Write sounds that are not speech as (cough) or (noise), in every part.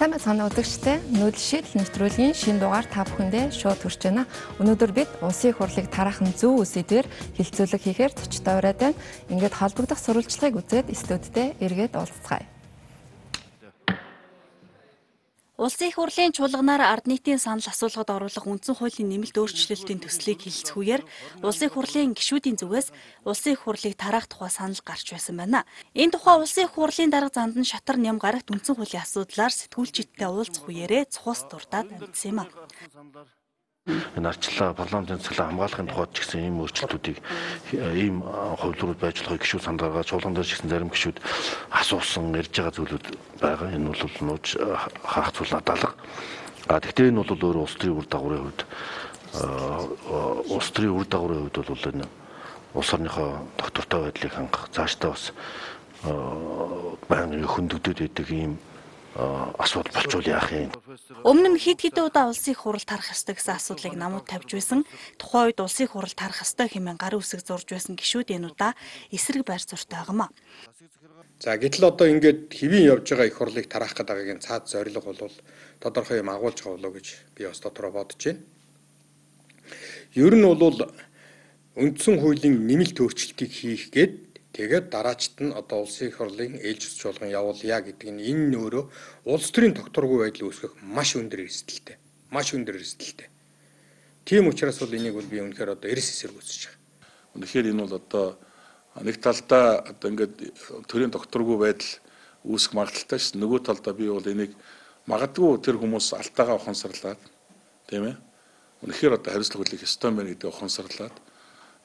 Сайн байна үзэгчдээ. Нүүдэл шийдэл нэвтрүүлгийн шин дугаар та бүхэндээ шууд хүрч байна. Өнөөдөр бид улсын хурлыг тараахан зөв үсэдвэр хилцүүлэг хийхээр зочтой ураад байна. Ингээд холбогдох сурвалжлагыг үзээд студидээ эргээд уулзцгаая. Улсын их хурлын чуулганаар ард нийтийн санал асуулгад оруулах үндсэн хуулийн нэмэлт өөрчлөлтийн төслийг хэлцгүүгээр улсын их хурлын гишүүдийн зүгээс улсын их хурлыг тараах тухай санал гарч байсан байна. Энэ тухай улсын их хурлын дарга занд нь шатар ням гарагт үндсэн хуулийн асуудлаар сэтгүүлчидтэй уулзах үеэрээ цухас дурдаад амьдсан юм а энэ арчлаа парламентын цэглээ хамгаалахын тухайд ч гэсэн ийм өөрчлөлтүүдийг ийм хувилбарууд байж болохыг гişүүд санд гаргаад чуулган дээр ч гэсэн зарим гişүүд асуусан ярьж байгаа зүйлүүд байгаа. Энэ бол нууж хаах зүйл надалга. А тэгтээ энэ бол өөр улс төрийн үр дагаврын хувьд улс төрийн үр дагаврын хувьд бол энэ улс орныхоо доктортой байдлыг хангах цаашдаа бас байнгын хөндөгдөд байдаг ийм асуудал болчвол яах юм. Өмнө нь хэд хэдэн удаа улсын хурал тарах ёстой гэсэн асуудлыг намууд тавьж байсан. Тухайн үед улсын хурал тарах ёстой хэмээн гарын үсэг зурж байсан гişүүд энэ удаа эсрэг байр зуртай байгаамаа. За гэтэл одоо ингээд хэвийн явж байгаа их хурлыг тараах гэдэг байгаагийн цаад зорилго бол тодорхой юм агуулж байгаа болоо гэж би бас дотроо бодож байна. Ер нь бол үндсэн хуулийн нэмэлт өөрчлөлтийг хийх гээд Тэгээд дараачд нь одоо улсын их хурлын ээлжис чуулган явуулъя гэдэг нь энэ нөөрөө улс төрийн тогтворгүй байдал үүсгэх маш өндөр эрсдэлтэй. Маш өндөр эрсдэлтэй. Тийм учраас бол энийг бол би үнэхээр одоо эрс эсрэг үзэж байгаа. Үнэхээр энэ бол одоо нэг талдаа одоо ингээд төрийн тогтворгүй байдал үүсэх магадaltaй ш. Нөгөө талдаа би бол энийг магадгүй тэр хүмүүс алтайгаа ухамсарлаад тийм ээ. Үнэхээр одоо хариуцлага хүлээх ёстой байна гэдэг ухамсарлаад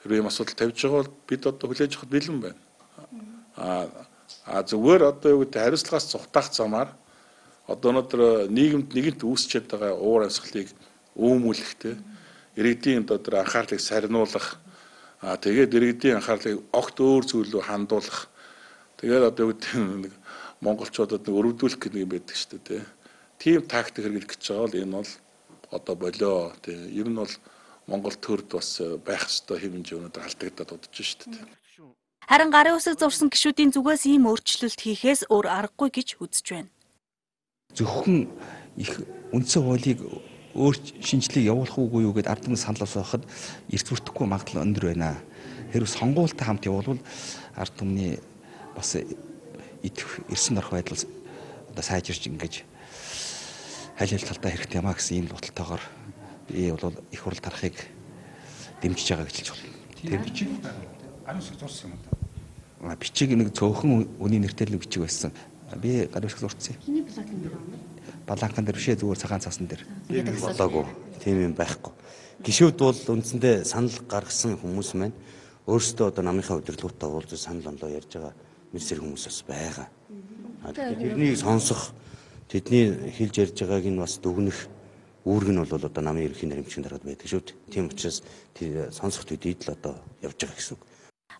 хэрвээ ийм асуудал тавьж байгаа бол бид одоо хүлээж авах бэлэн байна. А а зүгээр одоо юу гэдэг хариуцлагаас цухтаах замаар одоо өнөөдөр нийгэмд нэгэнт үүсчээд байгаа уур амьсгалыг өөмүүлэх те иргэдийн одоо тэр анхаарлыг сарниулах а тэгээд иргэдийн анхаарлыг огт өөр зүйлөөр хандуулах. Тэгээд одоо юу гэдэг нэг монголчуудад нэг өрөвдүүлэх гэх нэг байдаг шүү дээ тийм тактик хэрэглэх гэж байгаа бол энэ бол одоо болоо тийм ер нь бол Монгол төрд бас э, байх ёстой хэмжээ өнөдр алдагдаад удаж шүү дээ. Харин гарын үсэг зурсан гişүүдийн зүгээс ийм өөрчлөлт хийхээс өөр аргагүй гэж үзэж байна. Зөвхөн их үндсэн хуулийг өөр шинжилгээ явуулах уугүй юу гэдээ ард түмэн санал асуухад эрт бүрдэхгүй магадлал өндөр байна. Хэрвээ сонгуультай хамт явуулвал ард түмний бас идэх эрсэн дорх байдал одоо сайжирч ингэж аль талдаа хэрэгтэй юмаа гэсэн ийм бодлотойгоор би бол их хурл тарахыг дэмжиж байгаа гэж хэлж байна. Тийм бичиг гарын үсэг зурсан юм да. Бичиг нэг цөөхөн үний нэртэй л бичиг байсан. Би гарын үсэг зурцсан. Хиний блокын дээр байна? Баланкан дээр бишээ зүгээр цагаан цасан дээр. Болоогүй. Тийм юм байхгүй. Гişүүд бол үндсэндээ санал гаргасан хүмүүс маань өөрсдөө одоо намынхаа удирдлагуудаа уулзаж санал онлоо ярьж байгаа мэрсэр хүмүүс бас байгаа. Тэрнийг сонсох тэдний хэлж ярьж байгааг нь бас дүгнэх үүрэг нь бол одоо намын ерөнхий наримчгийн дараад байдаг шүү дээ. Тийм учраас тэр сонсох төдийд л одоо явж байгаа гэсэн үг.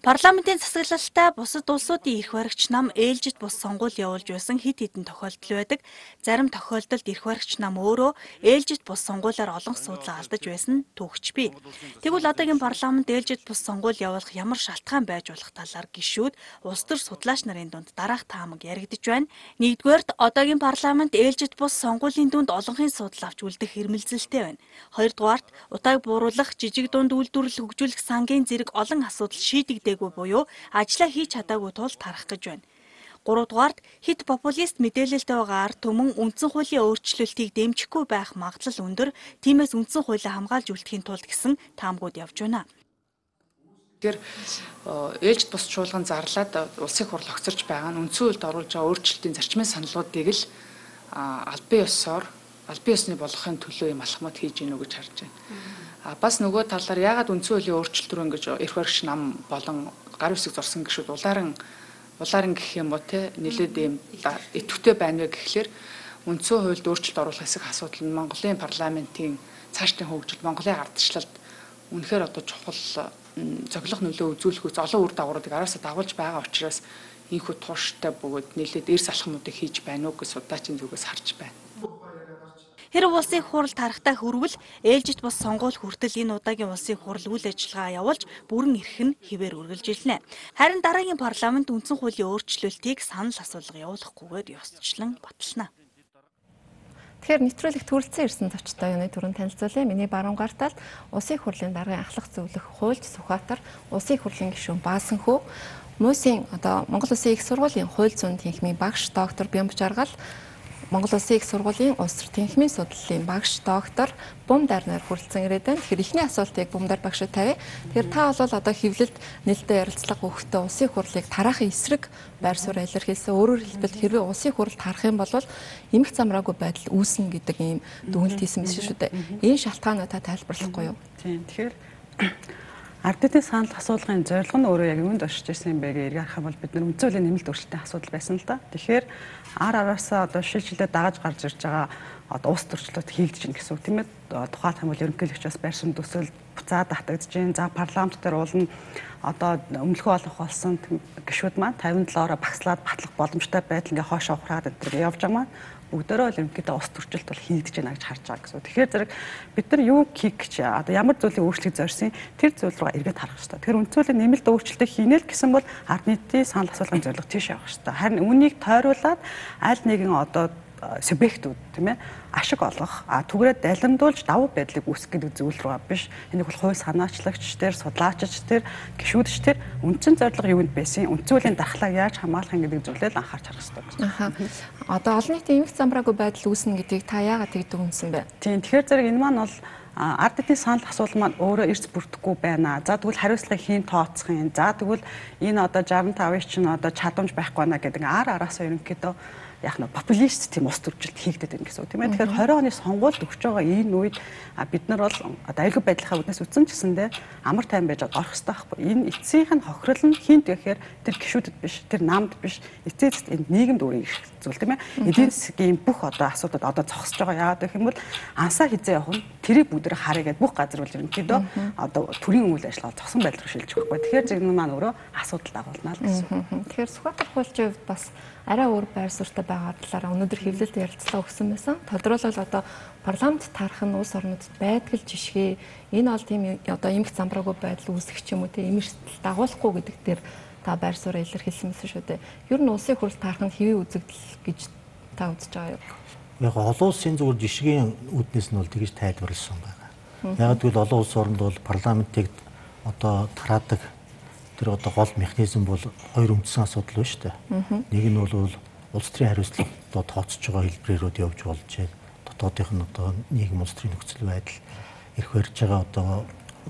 Парламентын засаглалтай бусад улсуудын эрх баригч нам ээлжид бус сонгуул явуулж байсан хэд хэдэн тохиолдол байдаг. Зарим тохиолдолд эрх баригч нам өөрөө ээлжид бус сонгуулиар олон асуудал алдаж байсан түүхч бий. Тэгвэл одоогийн парламент ээлжид бус сонгуул явуулах ямар шалтгаан байж болох талаар гişүүд улс төр судлаач нарын дунд дараах таамаг яригдж байна. Нэгдүгээрт одоогийн парламент ээлжид бус сонгуулийн дүнд олонхын судал авч үлдэх хэрмэлзэлтэй байна. Хоёрдугаарт утааг бууруулах, жижиг дунд үйлдвэрлэл хөгжүүлэх сангийн зэрэг олон асуудал шийдэг мэдээгүй буюу ажлаа хийж чадаагүй тул тарах гэж байна. 3 дугаард хит популист мэдээлэлтэй байгаа ард түмэн үндсэн хуулийн өөрчлөлтийг дэмжихгүй байх магадлал өндөр. Тиймээс үндсэн хуулийг хамгаалж үлдэхийн тулд гэсэн таамгууд явж байна. Тэгэхээр ээлжид бус чуулган зарлаад улсын хурл огцорж байгаа нь үндсэн хуульд оруулж байгаа өөрчлөлтийн зарчмын саналуудыг л албан ёсоор албан ёсны болгохын төлөө юм алхмад хийж гинөө гэж харж байна. А бас нөгөө талаар яагаад үндсэн хуулийн өөрчлөлт рүү ингэж эрх баригч нам болон гар үсэг зурсан гişүүд улаарын улаарын гэх юм уу те нэлээд ийм идэвхтэй байна вэ гэхлээр үндсэн хуульд өөрчлөлт оруулах хэсэг асуудал нь Монголын парламентийн цаашдын хөгжил Монголын ардчлалд үнэхээр одоо чухал цоглох нөлөө үзүүлэх үс олон үр дагавруудыг араасаа дагуулж байгаа учраас ийхүү тууштай бөгөөд нэлээд эрс алхмуудыг хийж байна уу гэж судаачийн зүгээс харж байна. Хэрэв улсын хурал тарахтаа хөрвөл ээлжит бус сонгуул хүртэл энэ удаагийн улсын хурал үйл ажиллагаа явуулж бүрэн эрх нь хിവэр үргэлжилнэ. Харин дараагийн парламент үндсэн хуулийн өөрчлөлтийг санал асуулга явуулахгүйгээр ёсчлон батална. Тэгэхээр нэвтрүүлэх төрөлцөн ирсэн зочтой юуны түрүүн танилцуулъя. Миний баруун гартал Улсын хурлын даргын ахлах зөвлөх хуульч Сүхбаатар, Улсын хурлын гишүүн Баасанхүү, Мөсийн одоо Монгол Улсын их сургуулийн хууль зүйн тэнхимийн багш доктор Бямб Жаргал Монгол Улсын их сургуулийн улс тэнхимийн судлалын багш доктор Бум Дарнаар хүрэлцэн ирээд байна. Тэгэхээр эхний асуултыг Бум Дар багшид тавья. Тэгэхээр та бол одоо хөвлөлд нэлээд ярилцлага өгөхдөө улсын хурлыг тараахын эсрэг байр суурь илэрхийлсэн. Өөрөөр хэлбэл хэрвээ улсын хурлд харах юм бол эмх замраагүй байдал үүснэ гэдэг ийм дүгнэлт хийсэн биш шүү дээ. Энэ шалтгаанаа та тайлбарлахгүй юу? Тийм. Тэгэхээр ард эдийн санал асуулгын зорилго нь өөрөө яг юунд оршиж ирсэн юм бэ гэж ярих юм бол бид нар үнцөлийн нэмэлт өөрчлөлтийн асуудал байсан л да. Тэгэхээр ар араасаа одоо шилжилтэд дагаж гарч ирж байгаа одоо ус төрчлөлт хийгдэж байна гэсэн үг тийм ээ. Тухайн хамбал ерөнхийлөгч бас байршин төсөл буцаад татагдж байна. За парламент дээр уулна одоо өмнөхөө олох болсон гишүүд маань 57-ороо багслаад батлах боломжтой байдал ингээ хоошоо ухраад өдрөг явж байгаа маань бүгдөө л ерөнхийдөө ус төрчлөлт бол хийгдэж байна гэж харж байгаа гэсэн. Тэгэхээр зэрэг бид нар юу хийх гэж одоо ямар зүйлийг өөрчлөх зорьсон тэр зүйл рүү эргээд харах хэрэгтэй. Тэгэхээр үндсүүлийн нэмэлт өөрчлөлтийг хийнэ л гэсэн бол ард нийтийн санал асуулгын зорилго тийш явах хэрэгтэй. Харин үүнийг тойруулаад аль нэгэн одоо субъектүүд тийм ээ ашиг олгох а түгээрээ далимдуулж давуу байдлыг үүсгэх гэдэг зүйл рүү биш энийг бол хууль санаачлагч тэр судлаачч тэр гишүүдч тэр үндсэн зорилго юунд байсан үндсүүлийн дархлааг яаж хамгаалах гэдэг зүйлээ л анхаарч харах хэрэгтэй байна. Аха. Одоо олон нийтийн эмх замбраагүй байдал үүснэ гэдгийг та яагаад тэгдэг юмсан бэ? Тийм тэгэхээр зэрэг энэ маань бол ард эдийн санал асуулт маань өөрөө эрс бүрдэхгүй байна. За тэгвэл хариуцлагыг хийн тооцох юм. За тэгвэл энэ одоо 65-ыг чинь одоо чадамж байхгүй байна гэдэг ар араасаа ерөнхийдөө яг нь популист тийм ус төржилт хийгдэт байна гэсэн үг тийм ээ. Тэгэхээр 20 оны сонгуульд өгч байгаа энэ үед бид нар бол аюулгүй байдлынхаа үднэс үтсэн ч гэсэндээ амар тайван байж орох хэрэгтэй байхгүй. Энэ эцсийнх нь хохирол нь хинт гэхээр тэр гişүүдэд биш, тэр намд биш. Эцээст энэ нийгэмд өөрийн их зүйл тийм ээ. Эдийн засгийн бүх одоо асуудад одоо зогсож байгаа. Яагаад гэх юм бол ансаа хизээ явах нь тэрийг бүгд хараа гэдээ бүх газар бол ерөнхийдөө одоо төрийн үйл ажиллагаа зогсон байдал руу шилжих байхгүй. Тэгэхээр зэрэг маань өөрөө асуудал дагуулна л гэсэн. Тэгэхээр Сүхбаатар хуульчийн хувьд бас арай өөр байр суурьтай байгаа талаараа өнөөдөр хэвлэлд ярилцлага өгсөн байсан. Тодорхойлбол одоо парламент тарах нь улс орнуудад байдаг л жишгээ. Энэ бол тийм одоо эмх замбраагүй байдал үүсэх ч юм уу тийм эмэртэл дагуулахгүй гэдэг дээр та байр сууриа илэрхийлсэн мэсэн шүү дээ. Ер нь улсын хурл тарах нь хэвийн үзэгдэл гэж та үзэж байгаа юу? Яг олон улсын зүгээр жишгийн үүднээс нь бол тэгж тайлбарлсан байгаа. Яг гэвэл олон улс орнд бол парламентыг одоо тараадаг тэр одоо гол механизм бол хоёр үндсэн асуудал байна шүү дээ. Нэг нь бол улс төрийн хариуцлага одоо тооцож байгаа хэлбэрүүд явж болж байна. Дотоодынх нь одоо нийгэм улс төрийн нөхцөл байдал эрх барьж байгаа одоо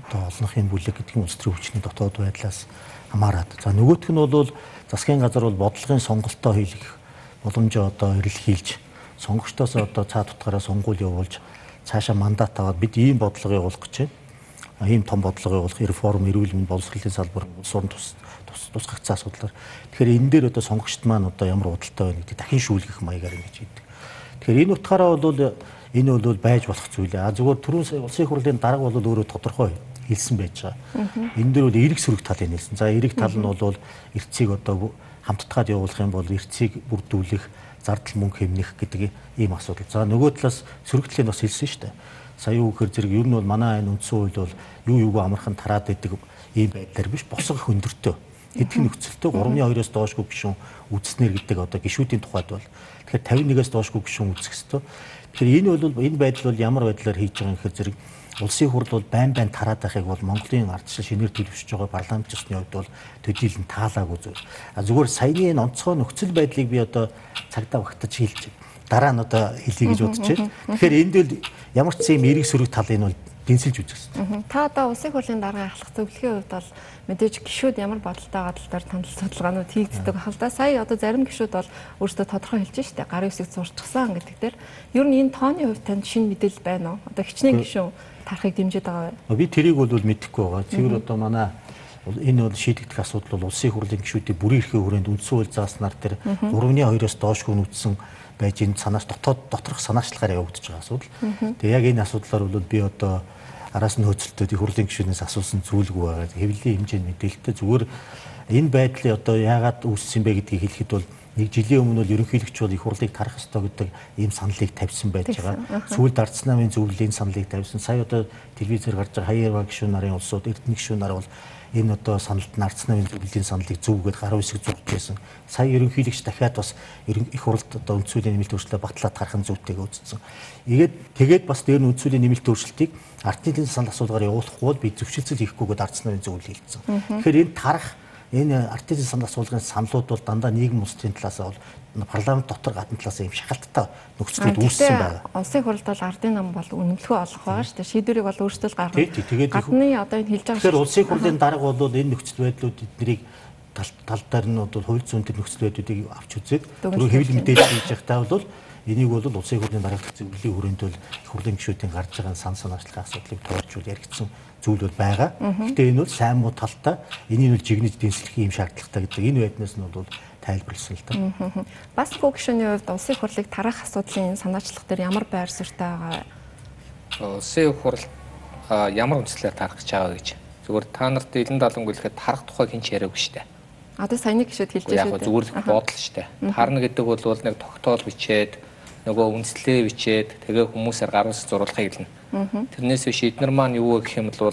одоо олонхын бүлэг гэдэг нь улс төрийн хүчний дотоод байдлаас хамаарат. За нөгөөх нь бол засгийн газар бол бодлогын сонголтоо хийх боломжоо одоо эрэлхийлж сонгогчдоос одоо цаад утгаараа сонгуул явуулж цаашаа мандат аваад бид ийм бодлого явуулах гэж байна ийм том бодлого явуулах реформ, эрүүл мэнд, боловсролын салбар, улс орон тус тусгагдсан асуудлаар. Тэгэхээр энэ дээр одоо сонгогчд маань одоо ямар худалтай байна гэдэг дахин шүүлгэх маягаар ингэж хийдэг. Тэгэхээр энэ утгаараа бол энэ бол байж болох зүйл. А зүгээр түрүүн улсын хурлын дарга бол өөрөө тодорхой хэлсэн байж байгаа. Энэ дээр бол эрэг сөрөг тал нэлсэн. За эрэг тал нь бол эрцгийг одоо хамттгаад явуулах юм бол эрцгийг бүрдүүлэх, зардал мөнгө хэмнэх гэдэг ийм асуудал. За нөгөө талаас сөрөг талыг бас хэлсэн шүү дээ сая юу гэхээр зэрэг ер нь бол манай энэ үндсэн хууль бол юу юугаа амархан тараад байдаг ийм байдлаар биш босго их өндөртөө эдгээр нөхцөлтөө 3-2-оос доошгүй гишүүн үзснээр гэдэг одоо гишүүдийн тухайд бол тэгэхээр 51-ээс доошгүй гишүүн үзэх ёстой. Тэгэхээр энэ бол энэ байдал бол ямар байдлаар хийж байгаа юм гэхээр зэрэг улсын хурл бол байн байн тараад байхыг бол Монголын ардчил шинээр төлөвшөж байгаа парламентчны хувьд бол төдийлөн таалаагүй зүйл. А зүгээр саяны энэ онцгой нөхцөл байдлыг би одоо цагдаа багтаж хэлж дараа нь одоо хэлье гэж бодож байна. Тэгэхээр энд бол ямар ч юм эрэг сөрөг талыг нь бол дэнсэлж үзэх хэрэгтэй. Та одоо улсын хурлын даргын ахлах зөвлөхийн хувьд бол мэдээж гişүүд ямар бодолтой тал дээр танил судалгаанууд хийгддэг ахал та сая одоо зарим гişүүд бол өөрсдөө тодорхой хэлж штэ гарын үсэг зурчихсан гэдэг дээр ер нь энэ тооны хувьд танд шинэ мэдээлэл байна уу? Одоо хичнээн гişүүн тарахыг дэмжиж байгаа бай. Би тэрийг бол мэдэхгүй байгаа. Цэвэр одоо манай энэ бол шийдэгдэх асуудал бол улсын хурлын гишүүдийн бүрийн эрхийн хүрээнд үндсэн хууль зааснаар тэр 3-2-оос доошгүй нүдсэн байж энэ санаач дотоод доторх санаачлагаар явагдаж байгаа асуудал. Тэгээ яг энэ асуудлаар бол би одоо араас нь хөөцөлтөд их хурлын гишүүнээс асуусан зүйлгүй байгаа. Хэвлэлийн хэмжээнд мэдээлэлтэй зүгээр Энэ байдлыг одоо яагаад үүссэн бэ гэдгийг хэлэхэд бол нэг жилийн өмнө бол ерөнхийлөгч бол их хурлыг тарах ёстой гэдэг ийм саналыг тавьсан байж байгаа. Сүүлд Арц намын зөвлөлийн саналыг тавьсан. Сая одоо телевизээр гарч байгаа хаяр баг гишүүн нарын улсууд Эрдэнэ гишүүн нар бол энэ одоо саналд Арц намын зөвлөлийн саналыг зөвгөөд гаруй хэсэг зурж байсан. Сая ерөнхийлөгч дахиад бас их хурлд одоо үндсүүлийн нэмэлт өөрчлөлтөд батлаад гарах зүйтэйг үзсэн. Тэгээд тэгээд бас дээр нь үндсүүлийн нэмэлт өөрчлөлтийг ардны санал асуулгаар явуулахгүй бол би зөвшөлтсөл хийхгүйгээд Арц намын зөвлөл хэлсэн. Тэгэхээр энэ тарах энэ артистийн санал асуулгын саналууд бол дандаа нийгэм улсын талаас бол парламент дотор гадна талаас ийм шахалттай нөхцөлүүд үүссэн байна. Улсын хурд бол ардын нам бол үнэмлэхүй олох байгаа шүү дээ. Шийдвэрийг бол өөрсдөө л гаргах. Гадны одоо энэ хэлж байгаа. Тэгэхээр улсын хурлын дарга бол энэ нөхцөл байдлууд эднийг тал тал дээр нь бол хууль зүйн төр нөхцөл байдлуудыг авч үзээд түрүү хэвлэл мэдээлэл хийж явахдаа бол энийг бол улсын хурлын дарга зөвлөлийн хүрээнд бол их хурлын гишүүдийн гарч байгаа сан санаачлалын асуудлыг тооцоолж яригдсан зүйл бол байгаа. Гэтэ энэ бол сайн муу талтай энийг бол жигнэж дэнслэх юм шаардлагатай гэдэг энэ байднаас нь бол тайлбарласан л та. Бас гүгшөний хувьд улсын хурлыг тарах асуудлын санаачлах дээр ямар байр суурьтай байгаа? Улсын хурл ямар үндслээр тарах гэж байгаа гэж. Зүгээр та нарт элен далангүй хэлэхэд тарах тухай хинч яриаггүй шүү дээ. Одоо саяны гişүүд хэлж байгаа шүү дээ. Зүгээр бодол шүү дээ. Харна гэдэг бол нэг тогтоол бичээд нөгөө үндслээ бичээд тэгээ хүмүүсээр гаруус зурулахыг хэлнэ. Тэрнээс биш эднэр маань юу гэх юм бол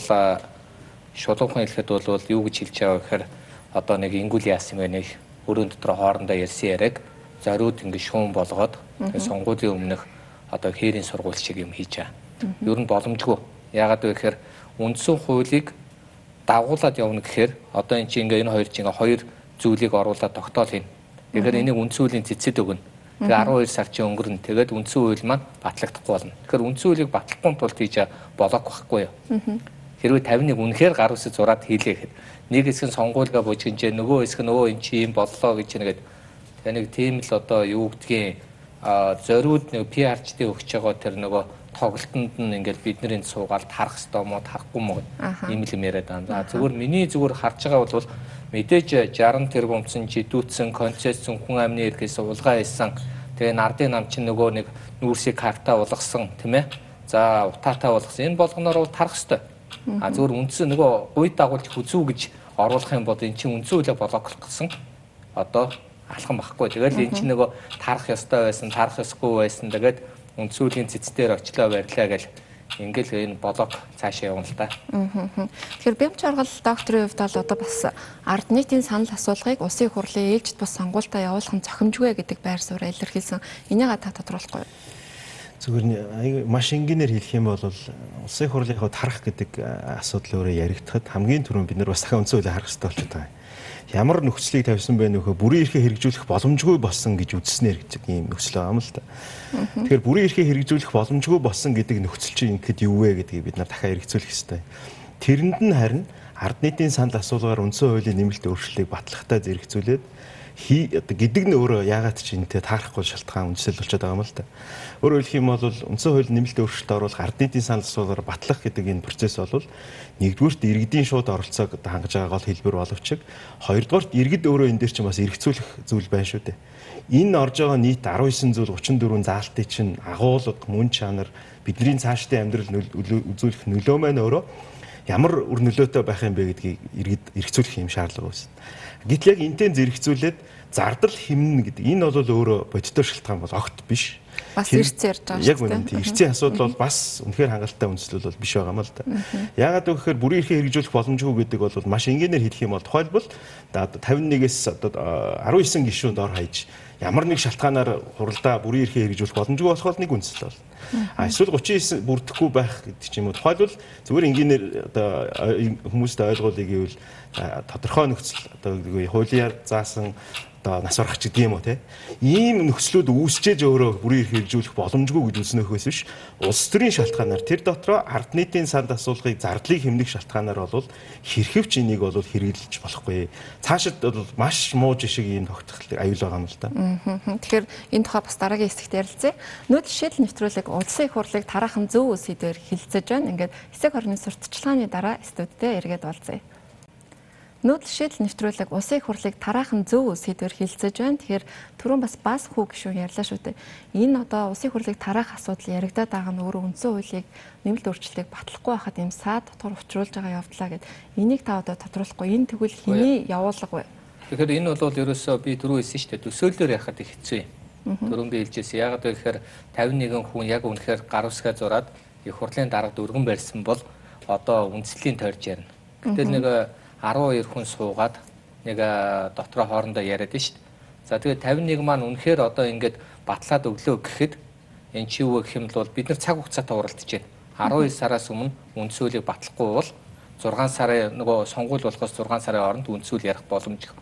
шулуухан хэлэхэд бол юу гэж хэлж байгаа гэхээр одоо нэг ингүүл яасан бэ нэг өрөөнд дотор хоорондоо ярьсан яриаг зориуд ингэ шуун болгоод сонгуулийн өмнөх одоо хээрийн сургууль шиг юм хийж байгаа. Ер нь боломжгүй. Яагаад вэ гэхээр үндсэн хуулийг дагуулад явна гэхээр одоо эн чинь ингээ энэ хоёр чинь хоёр зүйлийг оруулаад тогтоол хийнэ. Тэгэхээр энийг үндсэн хуулийн цэцэд өгнө. Тэгээ 12 сар чи өнгөрнө. Тэгээд үндсэн хууль маань батлагдахгүй болно. Тэгэхээр үндсэн хуулийг батлахгүй тулд хийж болоог байхгүй юу? Хэрвээ 51 үнэхээр гар үсэ зураад хийлээ гэхэд нэг хэсэг нь сонгуулга бужигнжээ нөгөө хэсэг нь өө эн чи юм боллоо гэж нэгэд таныг тийм л одоо юу гэдгийг зориуд нэг PR-чдээ өгч байгаа тэр нөгөө тоглолтонд нь ингээл бидний суугаад харах хэвээр мó харахгүй мó ийм л юм яриад байна. За зүгээр миний зүгээр харж байгаа бол мэдээж 60 тэрбумцэн жидүүцсэн концессцэн хүн амны эрхээс улгаа хийсэн. Тэгээ нардын нам чинь нөгөө нэг нүүрсийг карта болгосон тийм ээ. За утаатай болгосон. Энэ болгоноор бол тарах хэвээр. А зөвөр үндсэн нөгөө гуй дагуулж хүзүү гэж оруулах юм бол эн чинь үндсэн үлээ блоклсон. Одоо алхан багхгүй. Тэгэл эн чинь нөгөө тарах ёстой байсан, тарах ёсгүй байсан. Тэгээд үндсүүлийн цэцтээр очлоо барьлаа гэл ингээл энэ болог цаашаа явна л да. Тэгэхээр бямч аргал докторийн хувьд бол одоо бас ард нийтийн санал асуулгыг улсын хурлын ээлжид бус сонгуультаа явуулах нь зохимжгүй гэдэг байр сууриа илэрхийлсэн. Энийг та тодруулахгүй юу? Зүгээр маш энгийнээр хэлэх юм бол улсын хурлынхаа тарах гэдэг асуудал өөрөө яригдахад хамгийн түрүүнд бид нар бас дахин үндсэн хуулийг харах хэрэгтэй болчиход байгаа юм ямар нөхцөлийг тавьсан бэ нөхөө бүрийн эрхээ хэрэгжүүлэх боломжгүй болсон гэж үзснээр гэж ийм нөхцөл байгаа юм л та. Тэгэхээр бүрийн эрхээ хэрэгжүүлэх боломжгүй болсон гэдэг нөхцөл чинь ингэхэд юу вэ гэдгийг бид нар дахиад хэрэгцүүлэх хэрэгтэй. Тэрэнд нь харин ард нийтийн санал асуулгаар үндсэн хуулийн нэмэлт өөрчлөлийг батлахтаа зэрэгцүүлээд хий гэдэг нь өөрөө яагаад ч энэ таарахгүй шалтгаан үндэслэл болчиход байгаа юм л та. Өөрөөр хэлэх юм бол үндсэн хууль нэмэлт өөрчлөлт оруулах ард нийтийн санал асуулгаар батлах гэдэг энэ процесс бол нэгдүгürt иргэдийн шууд оролцоог хангаж байгааг бол хэлбэр боловч хоёрдугаарт иргэд өөрөө энэ дээр чинь бас эргцүүлэх зүйл байна шүү дээ. Энэ орж байгаа нийт 19 зүйл 34 заалтыг чинь агуулга мөн чанар бидний цаашдын амьдрал үзүүлэх нөлөө маань өөрөө ямар үр нөлөөтэй байх юм бэ гэдгийг иргэд эргцүүлэх юм шаардлага байна. Гэтэл яг энтэй зэрэгцүүлээд зардал хэмнэн гэдэг энэ бол өөрөө бодиттой шалтгаан бол огт биш. Бас эрцэн ярьж байгаа шүү дээ. Яг үнэн. Эрцэн асуудал бол бас үнэхээр хангалттай үндэслэл бол биш байгаа юм л да. Яагаад гэвэл бүрийн эрхээ хэрэгжүүлэх боломжгүй гэдэг бол маш энгийнээр хэлэх юм бол тухайлбал 51-ээс одоо 19 гишүүнд ор хаяж ямар нэг шалтгаанаар хуралдаа бүрийн эрхээ хэрэгжүүлэх боломжгүй болох нэг үндэслэл бол. А эсвэл 39 бүрдэхгүй байх гэдэг ч юм уу. Тухайлбал зүгээр энгийнээр одоо хүмүүст ойлгуулъя гэвэл тодорхой нөхцөл одоо хуулиар заасан одоо нас барах ч гэдэг юм уу те. Ийм нөхцлүүд үүсчээж өөрөө бүрийн эрх хэрэгжүүлэх боломжгүй гэж үзнөхөөс биш. Улс төрийн шалтгаанаар тэр дотроо ард нийтийн санд асуулгыг зардлыг хэмнэх шалтгаанаар бол хэрхэвч энийг бол хэрэгжилж болохгүй. Цаашид бол маш муу жишг ийм тогтхол аюул байгаа юм л да. Тэгэхээр энэ тухай бас дараагийн хэсэгт ярилцъя. Нүүд жишээл нэвтрүүлэг улсын их хурлыг тараахан зөв үсэдээр хилцэж байна. Ингээд хэсэг хорны сурталчилгааны дараа студидтэй эргээд болцъё. Нүүдэлшил нэвтрүүлэг улсын их хурлыг тараахан зөв сэдвэр хилцэж байна. Тэгэхээр түрүүн бас бас хүү гişүү ярьлаа шүү дээ. Энэ одоо улсын их хурлыг тараах асуудал яригадаад байгаа нь өөрөө үндсэн хуулийг нэмэлт өөрчлөлтийг батлахгүй байхад юм саад дотор учруулж байгаа явдлаа гэд энийг та одоо тодруулахгүй энэ тэгвэл хэний явуулга вэ? Тэгэхээр энэ бол ерөөсөө би түрүү хэлсэн шүү дээ. Төсөөллөөр яхад их хэцүү юм. Түрүүн би хэлжсэн. Ягаад вэ гэхээр 51 хүн яг үнэхээр гар усгаа зураад их хурлын дарагт өргөн барьсан бол одоо үндэслэлийн тойрж ярина. Гэтэл нэг 12 хүн суугаад нэг дотроо хоорондоо яриад шүү дээ. За тэгээд 51 маань үнэхээр одоо ингээд батлаад өглөө гэхэд эн чи юу гэх юм бол бид нар цаг хугацаатай уралдаж байна. 12 сараас өмнө үндсүүлийг батлахгүй бол 6 сарын нөгөө сонгуул болохоос 6 сарын хооронд үндсүүл ярих боломжтой.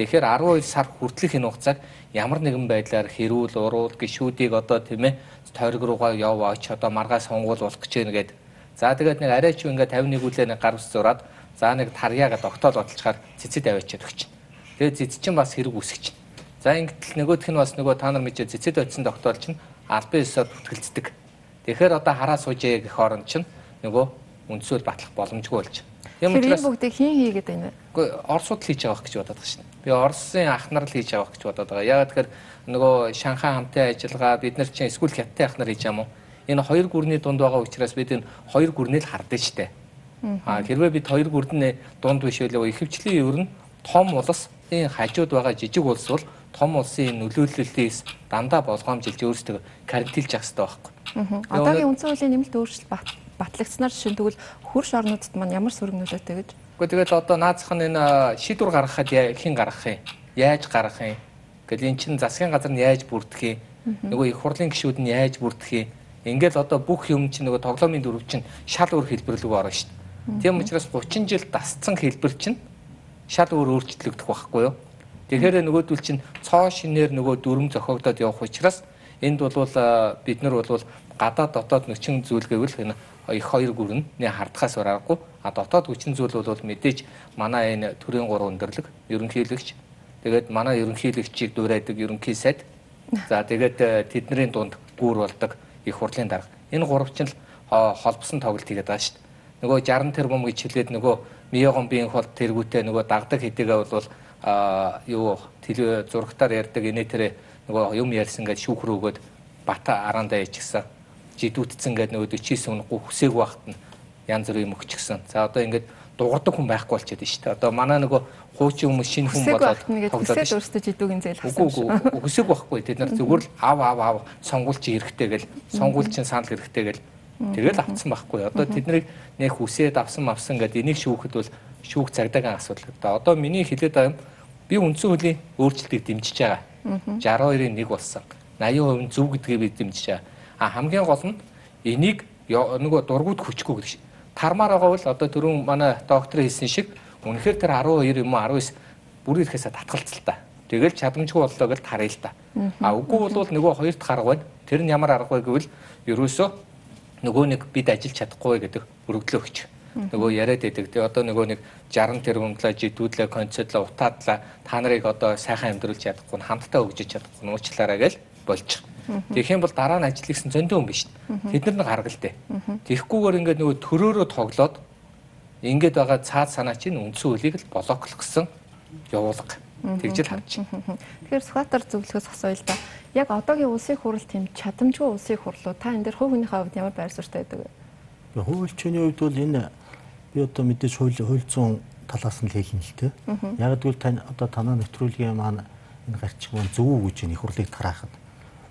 Тэгэхээр 12 сар хүртэлх энэ хугацааг ямар нэгэн байдлаар хэрүүл, уруул, гişүүдийг одоо тийм ээ тойрог руугаа яв авч одоо маргаа сонгуул болох гэж байна гээд. За тэгээд нэг арай ч ингээд 51 үлээ нэг гар ус зураад За нэг тарьяагаад огтол бодлохоор цэцэд аваачаад өгч. Тэгээд цэцэд чинь бас хэрэг үсгэж. За ингэтэл нөгөөх нь бас нөгөө та нар мэдээ цэцэд очисон доктор чинь албан ёсоор бүтгэлцдэг. Тэгэхээр одоо хараа суужээ гэх орон чинь нөгөө үндсүүл батлах боломжгүй болж. Тийм учраас бүгдийг хийн хийгээд байна. Үгүй Оросууд л хийж байгаа гэж бодоод байгаа шин. Би Оросын ах нар л хийж байгаа гэж бодоод байгаа. Яагаад тэгэхээр нөгөө Шанхай хамтын ажиллагаа бид нар чинь эсвэл хятадын ах нар хийж юм уу? Энэ хоёр гүрний дунд байгаа учраас бид энэ хоёр гүрнээ л хардсан штэ. А хэрвээ бид хоёр гүрдэн дунд биш байлаа ихэвчлэн ер нь том улс энэ хажууд байгаа жижиг улс бол том улсын нөлөөллөлтөөс дандаа болгоомжилж өөрсдөө карантинлж явах хэрэгтэй байхгүй. Одоогийн үндсэн хуулийн нэмэлт өөрчлөлт батлагдсанаар жишээ тэгвэл хөрш орнуудад маань ямар сөрөг нөлөөтэй гэж? Гэхдээ тэгэл одоо наацх нь энэ шийдвэр гаргахад хэн гаргах юм? Яаж гаргах юм? Гэтэл эн чин засгийн газар нь яаж бүрдэх юм? Нөгөө их хурлын гишүүд нь яаж бүрдэх юм? Ингээл одоо бүх юм чинь нөгөө тоглоомын дөрөв чинь шал өөр хэлбэр рүү орно шүү дээ. Тийм учраас 30 жил дасцсан хэлбэр чинь шал өөр өөрчлөгдөх байхгүй юу? Тэгэхээр нөгөөдөл чинь цоо шинээр нөгөө дүрм зохиогдоод явах учраас энд бол бид нар бол гадаад дотоод нөчин зүйл гэвэл их хоёр гүрэн нэ хардхаас бараагүй а дотоод хүчин зүйл бол мэдээж манай энэ төрийн гурван өндөрлөг ерөнхийлөгч. Тэгээд манай ерөнхийлөгчийг дуурайдаг ерөнхий сайд. За тэгээд тэдний дунд гүүр болдог их хурлын дарга. Энэ гурав чинь холбосон тоглолт хийгээд байгаа шүү дээ нөгөө 60 тэрбум гэж хэлээд нөгөө Миогомбийн хол тэргүүтээ нөгөө дагдаг хэдийгээ бол а юу теле зурагтаар ярьдаг инээ тэрэ нөгөө юм ярьсан гэж шүүх рүүгөөд бата араандаа ичгсэн жидүүдцэн гэдэг нөгөө 49 унахгүй хүсээг багт нь янз бүрийн юм өгчихсэн. За одоо ингээд дуурдаг хүн байхгүй болчиход байна шүү дээ. Одоо манай нөгөө хуучин хүмүүс шинэ хүн болоод тоглоод өөрсдөө жидүүгийн зээл хасан. Үгүй үгүй хүсэг байхгүй. Тэд нар зүгээр л ав ав ав сонгуульч эрэхтэй гэл сонгуульчин санал эрэхтэй гэл Тэгэл авцсан байхгүй. Одоо тэднийг нэг хүсээд авсан авсан гэдэг энийг шүүхэд бол шүүх цагдаагийн асуудал. Одоо миний хэлээд байгаа юм би үндсэн хуулийн өөрчлөлтийг дэмжиж байгаа. 62-ын 1 болсон. 80% зөв гэдгийг би дэмжиж байгаа. А хамгийн гол нь энийг нөгөө дургууд хүчгүй гэдэг шиг. Тармаар байгаа бол одоо түрүүн манай доктор хэлсэн шиг үнэхээр тэр 12 юм уу 19 бүр ирэхээсээ татгалцал та. Тэгэл чадамжгүй боллоо гэж тарая л та. А үгүй бол нөгөө хоёр дахь арга байна. Тэр нь ямар арга вэ гэвэл ерөөсөө нөгөө нэг бид ажиллаж чадахгүй гэдэг өргөдлөө өгч. Нөгөө яриад байдаг. Тэгээ одоо нөгөө нэг 60 тэрбумлаа жидүүдлээ концертлаа утаадлаа та нарыг одоо сайхан амьдруулж чадахгүй хамтдаа өгжиж чадахгүй уучлаарай гэж болж. Тэгэх юм бол дараа нь ажил хийсэн зөндөө юм биш. Тэд нар нэг харгалтай. Тэгэхгүйгээр ингээд нөгөө төрөөрөө тоглоод ингээд байгаа цаад санаа чинь үндсэн хөлийг л блоклох гэсэн явуулга. Тэгж л харж байна. Тэгэхээр Сүхбаатар зөвлөхөөс асууя л да. Яг одоогийн улсын хурал тийм чадамжгүй улсын хурлуу та энэ дээр хувь хүнийхээ хувьд ямар байр суурьтай байдаг вэ? Хуульчны хувьд бол энэ би одоо мэдээж хууль хууль зүүн талаас нь л хэлнэ л дээ. Яг гэвэл тань одоо танаа нэвтрүүлгийн маань энэ гарчиг маань зөв үү гэж энэ их хурлыг тараахад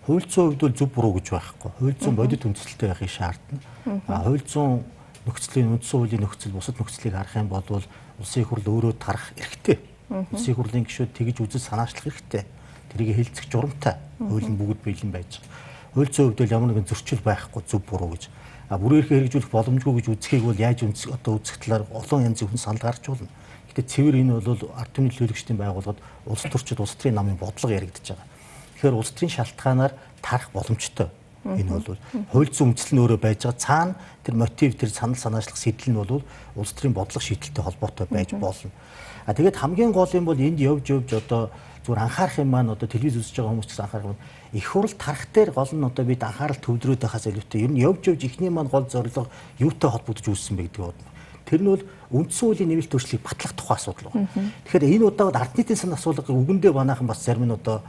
хууль зүүн хувьд бол зөв буруу гэж байхгүй. Хууль зүүн бодит үндсэлтэй байхыг шаардна. А хууль зүүн нөхцөлийн үндсэн хуулийн нөхцөл бусад нөхцөлийг харах юм бол улсын их хурл өөрөө тарах эрхтэй Улсын хурлын гишүүд тэгж үзэл санаачлах хэрэгтэй. Тэрийг хэлцэх журамтай. Хууль нь бүгд бэлэн байж байгаа. Хууль зүйн хувьд ямар нэгэн зөрчил байхгүй зөв буруу гэж. А бүрээр хэрэгжүүлэх боломжгүй гэж үзэхийг бол яаж үнс одоо үзэх талаар олон янзын хүн санал гарч болно. Гэтэ цэвэр энэ бол ард түмний төлөөлөгчдийн байгууллагад улс төрчид улс төрийн намын бодлого яригдчихэж байгаа. Тэгэхээр улс төрийн шалтгаанаар тарах боломжтой. Энэ бол хууль зүйн үндэслэл нь өөрөө байж байгаа. Цаана тэр мотив тэр санал санаачлах сэтэл нь бол улс төрийн бодлого шийдэлтэй холбоотой байж болно. А тэгээд хамгийн гол юм бол энд явж явж одоо зүгээр анхаарах юм маань одоо телевиз үзэж байгаа хүмүүс ч анхаарах юм. Их хурл тарах дээр гол нь одоо бид анхаарал төвлөрөөд байхаас илүүтэй ер нь явж явж ихний маань гол зорилго юутай холбогдож үүссэн бэ гэдэг бод. Тэр нь бол үндсэн хуулийн нэмэлт өөрчлөлийг батлах тухай асуудал байна. Тэгэхээр энэ удаад ард нийтийн сан асуулга үгэндээ банаахан бас зарим нь одоо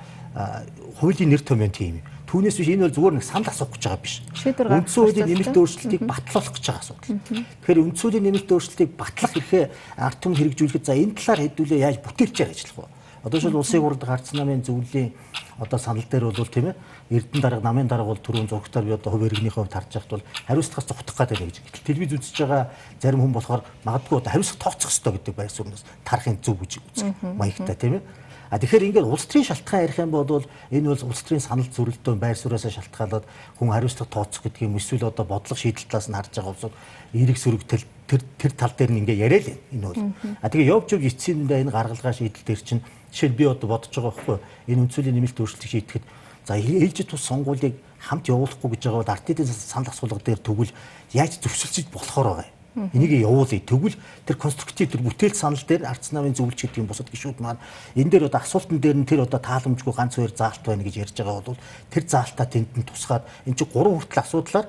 хуулийн нэр томьёо тийм юм. Түүнээс биш энэ бол зүгээр нэг санал асуух гэж байгаа биш. Үндсэн хуулийн нэмэлт өөрчлөлтийг батлуулах гэж байгаа асуудал. Тэгэхээр үндсэн хуулийн нэмэлт өөрчлөлтийг батлах эрхээ ард түмэн хэрэгжүүлэхэд за энэ талаар хэдүүлээ яаж бүтээлчээр ажиллах вэ? Одоо шил улсын хурлд гарцсан намын зөвлөлийн одоо санал дээр бол тийм ээ Эрдэнэ дарга намын дарга бол түрүүн зургатаар би одоо хувь иргэнийхээ хувьд харж байхад бол хариуцлагаас зогтох гэдэг нэг гэж. Телевиз үзэж байгаа зарим хүн болохоор магадгүй одоо хариуцлага тооцох хэрэгтэй гэдэг байр суурьнаас тарахын зөв гэж үзэх маягтай тийм ээ. А тэгэхээр ингээд улс төрийн шалтгаан ярих юм бол энэ бол улс төрийн санал зөвлөлтөө байр сууриасаа шалтгаалаад хүн хариуцлага тооцох гэдэг юм эсвэл одоо бодлого шийдэл талаас нь харж байгаа улсууд эерэг сөрөгтөл тэр тэр тал дээр нь ингээ яриа л энэ бол. А тэгээ явж явж эцсиндээ энэ гаргалгаа шийдэл дээр чинь жишээл би одоо бодож байгаа байхгүй энэ үнцөлийн нэмэлт өөрчлөлтийг шийдэхэд за ээлжид тус сонгуулийг хамт явуулахгүй гэж байгаа бол артидын санал асуулга дээр тэгвэл яаж зөвшөлдөж болохоор байгаа юм. Энийг явуулъя. Тэгвэл тэр конструктив тэр бүтээл санал дээр арц намын зөвлөж гэдэг юм бусад гişүүд маань энэ дээр одоо асуултан дээр нь тэр одоо тааламжгүй ганц хоёр заалт байна гэж ярьж байгаа бол тэр заалтаа тэнд нь тусгаад эн чинь гурван хүртэл асуудлаар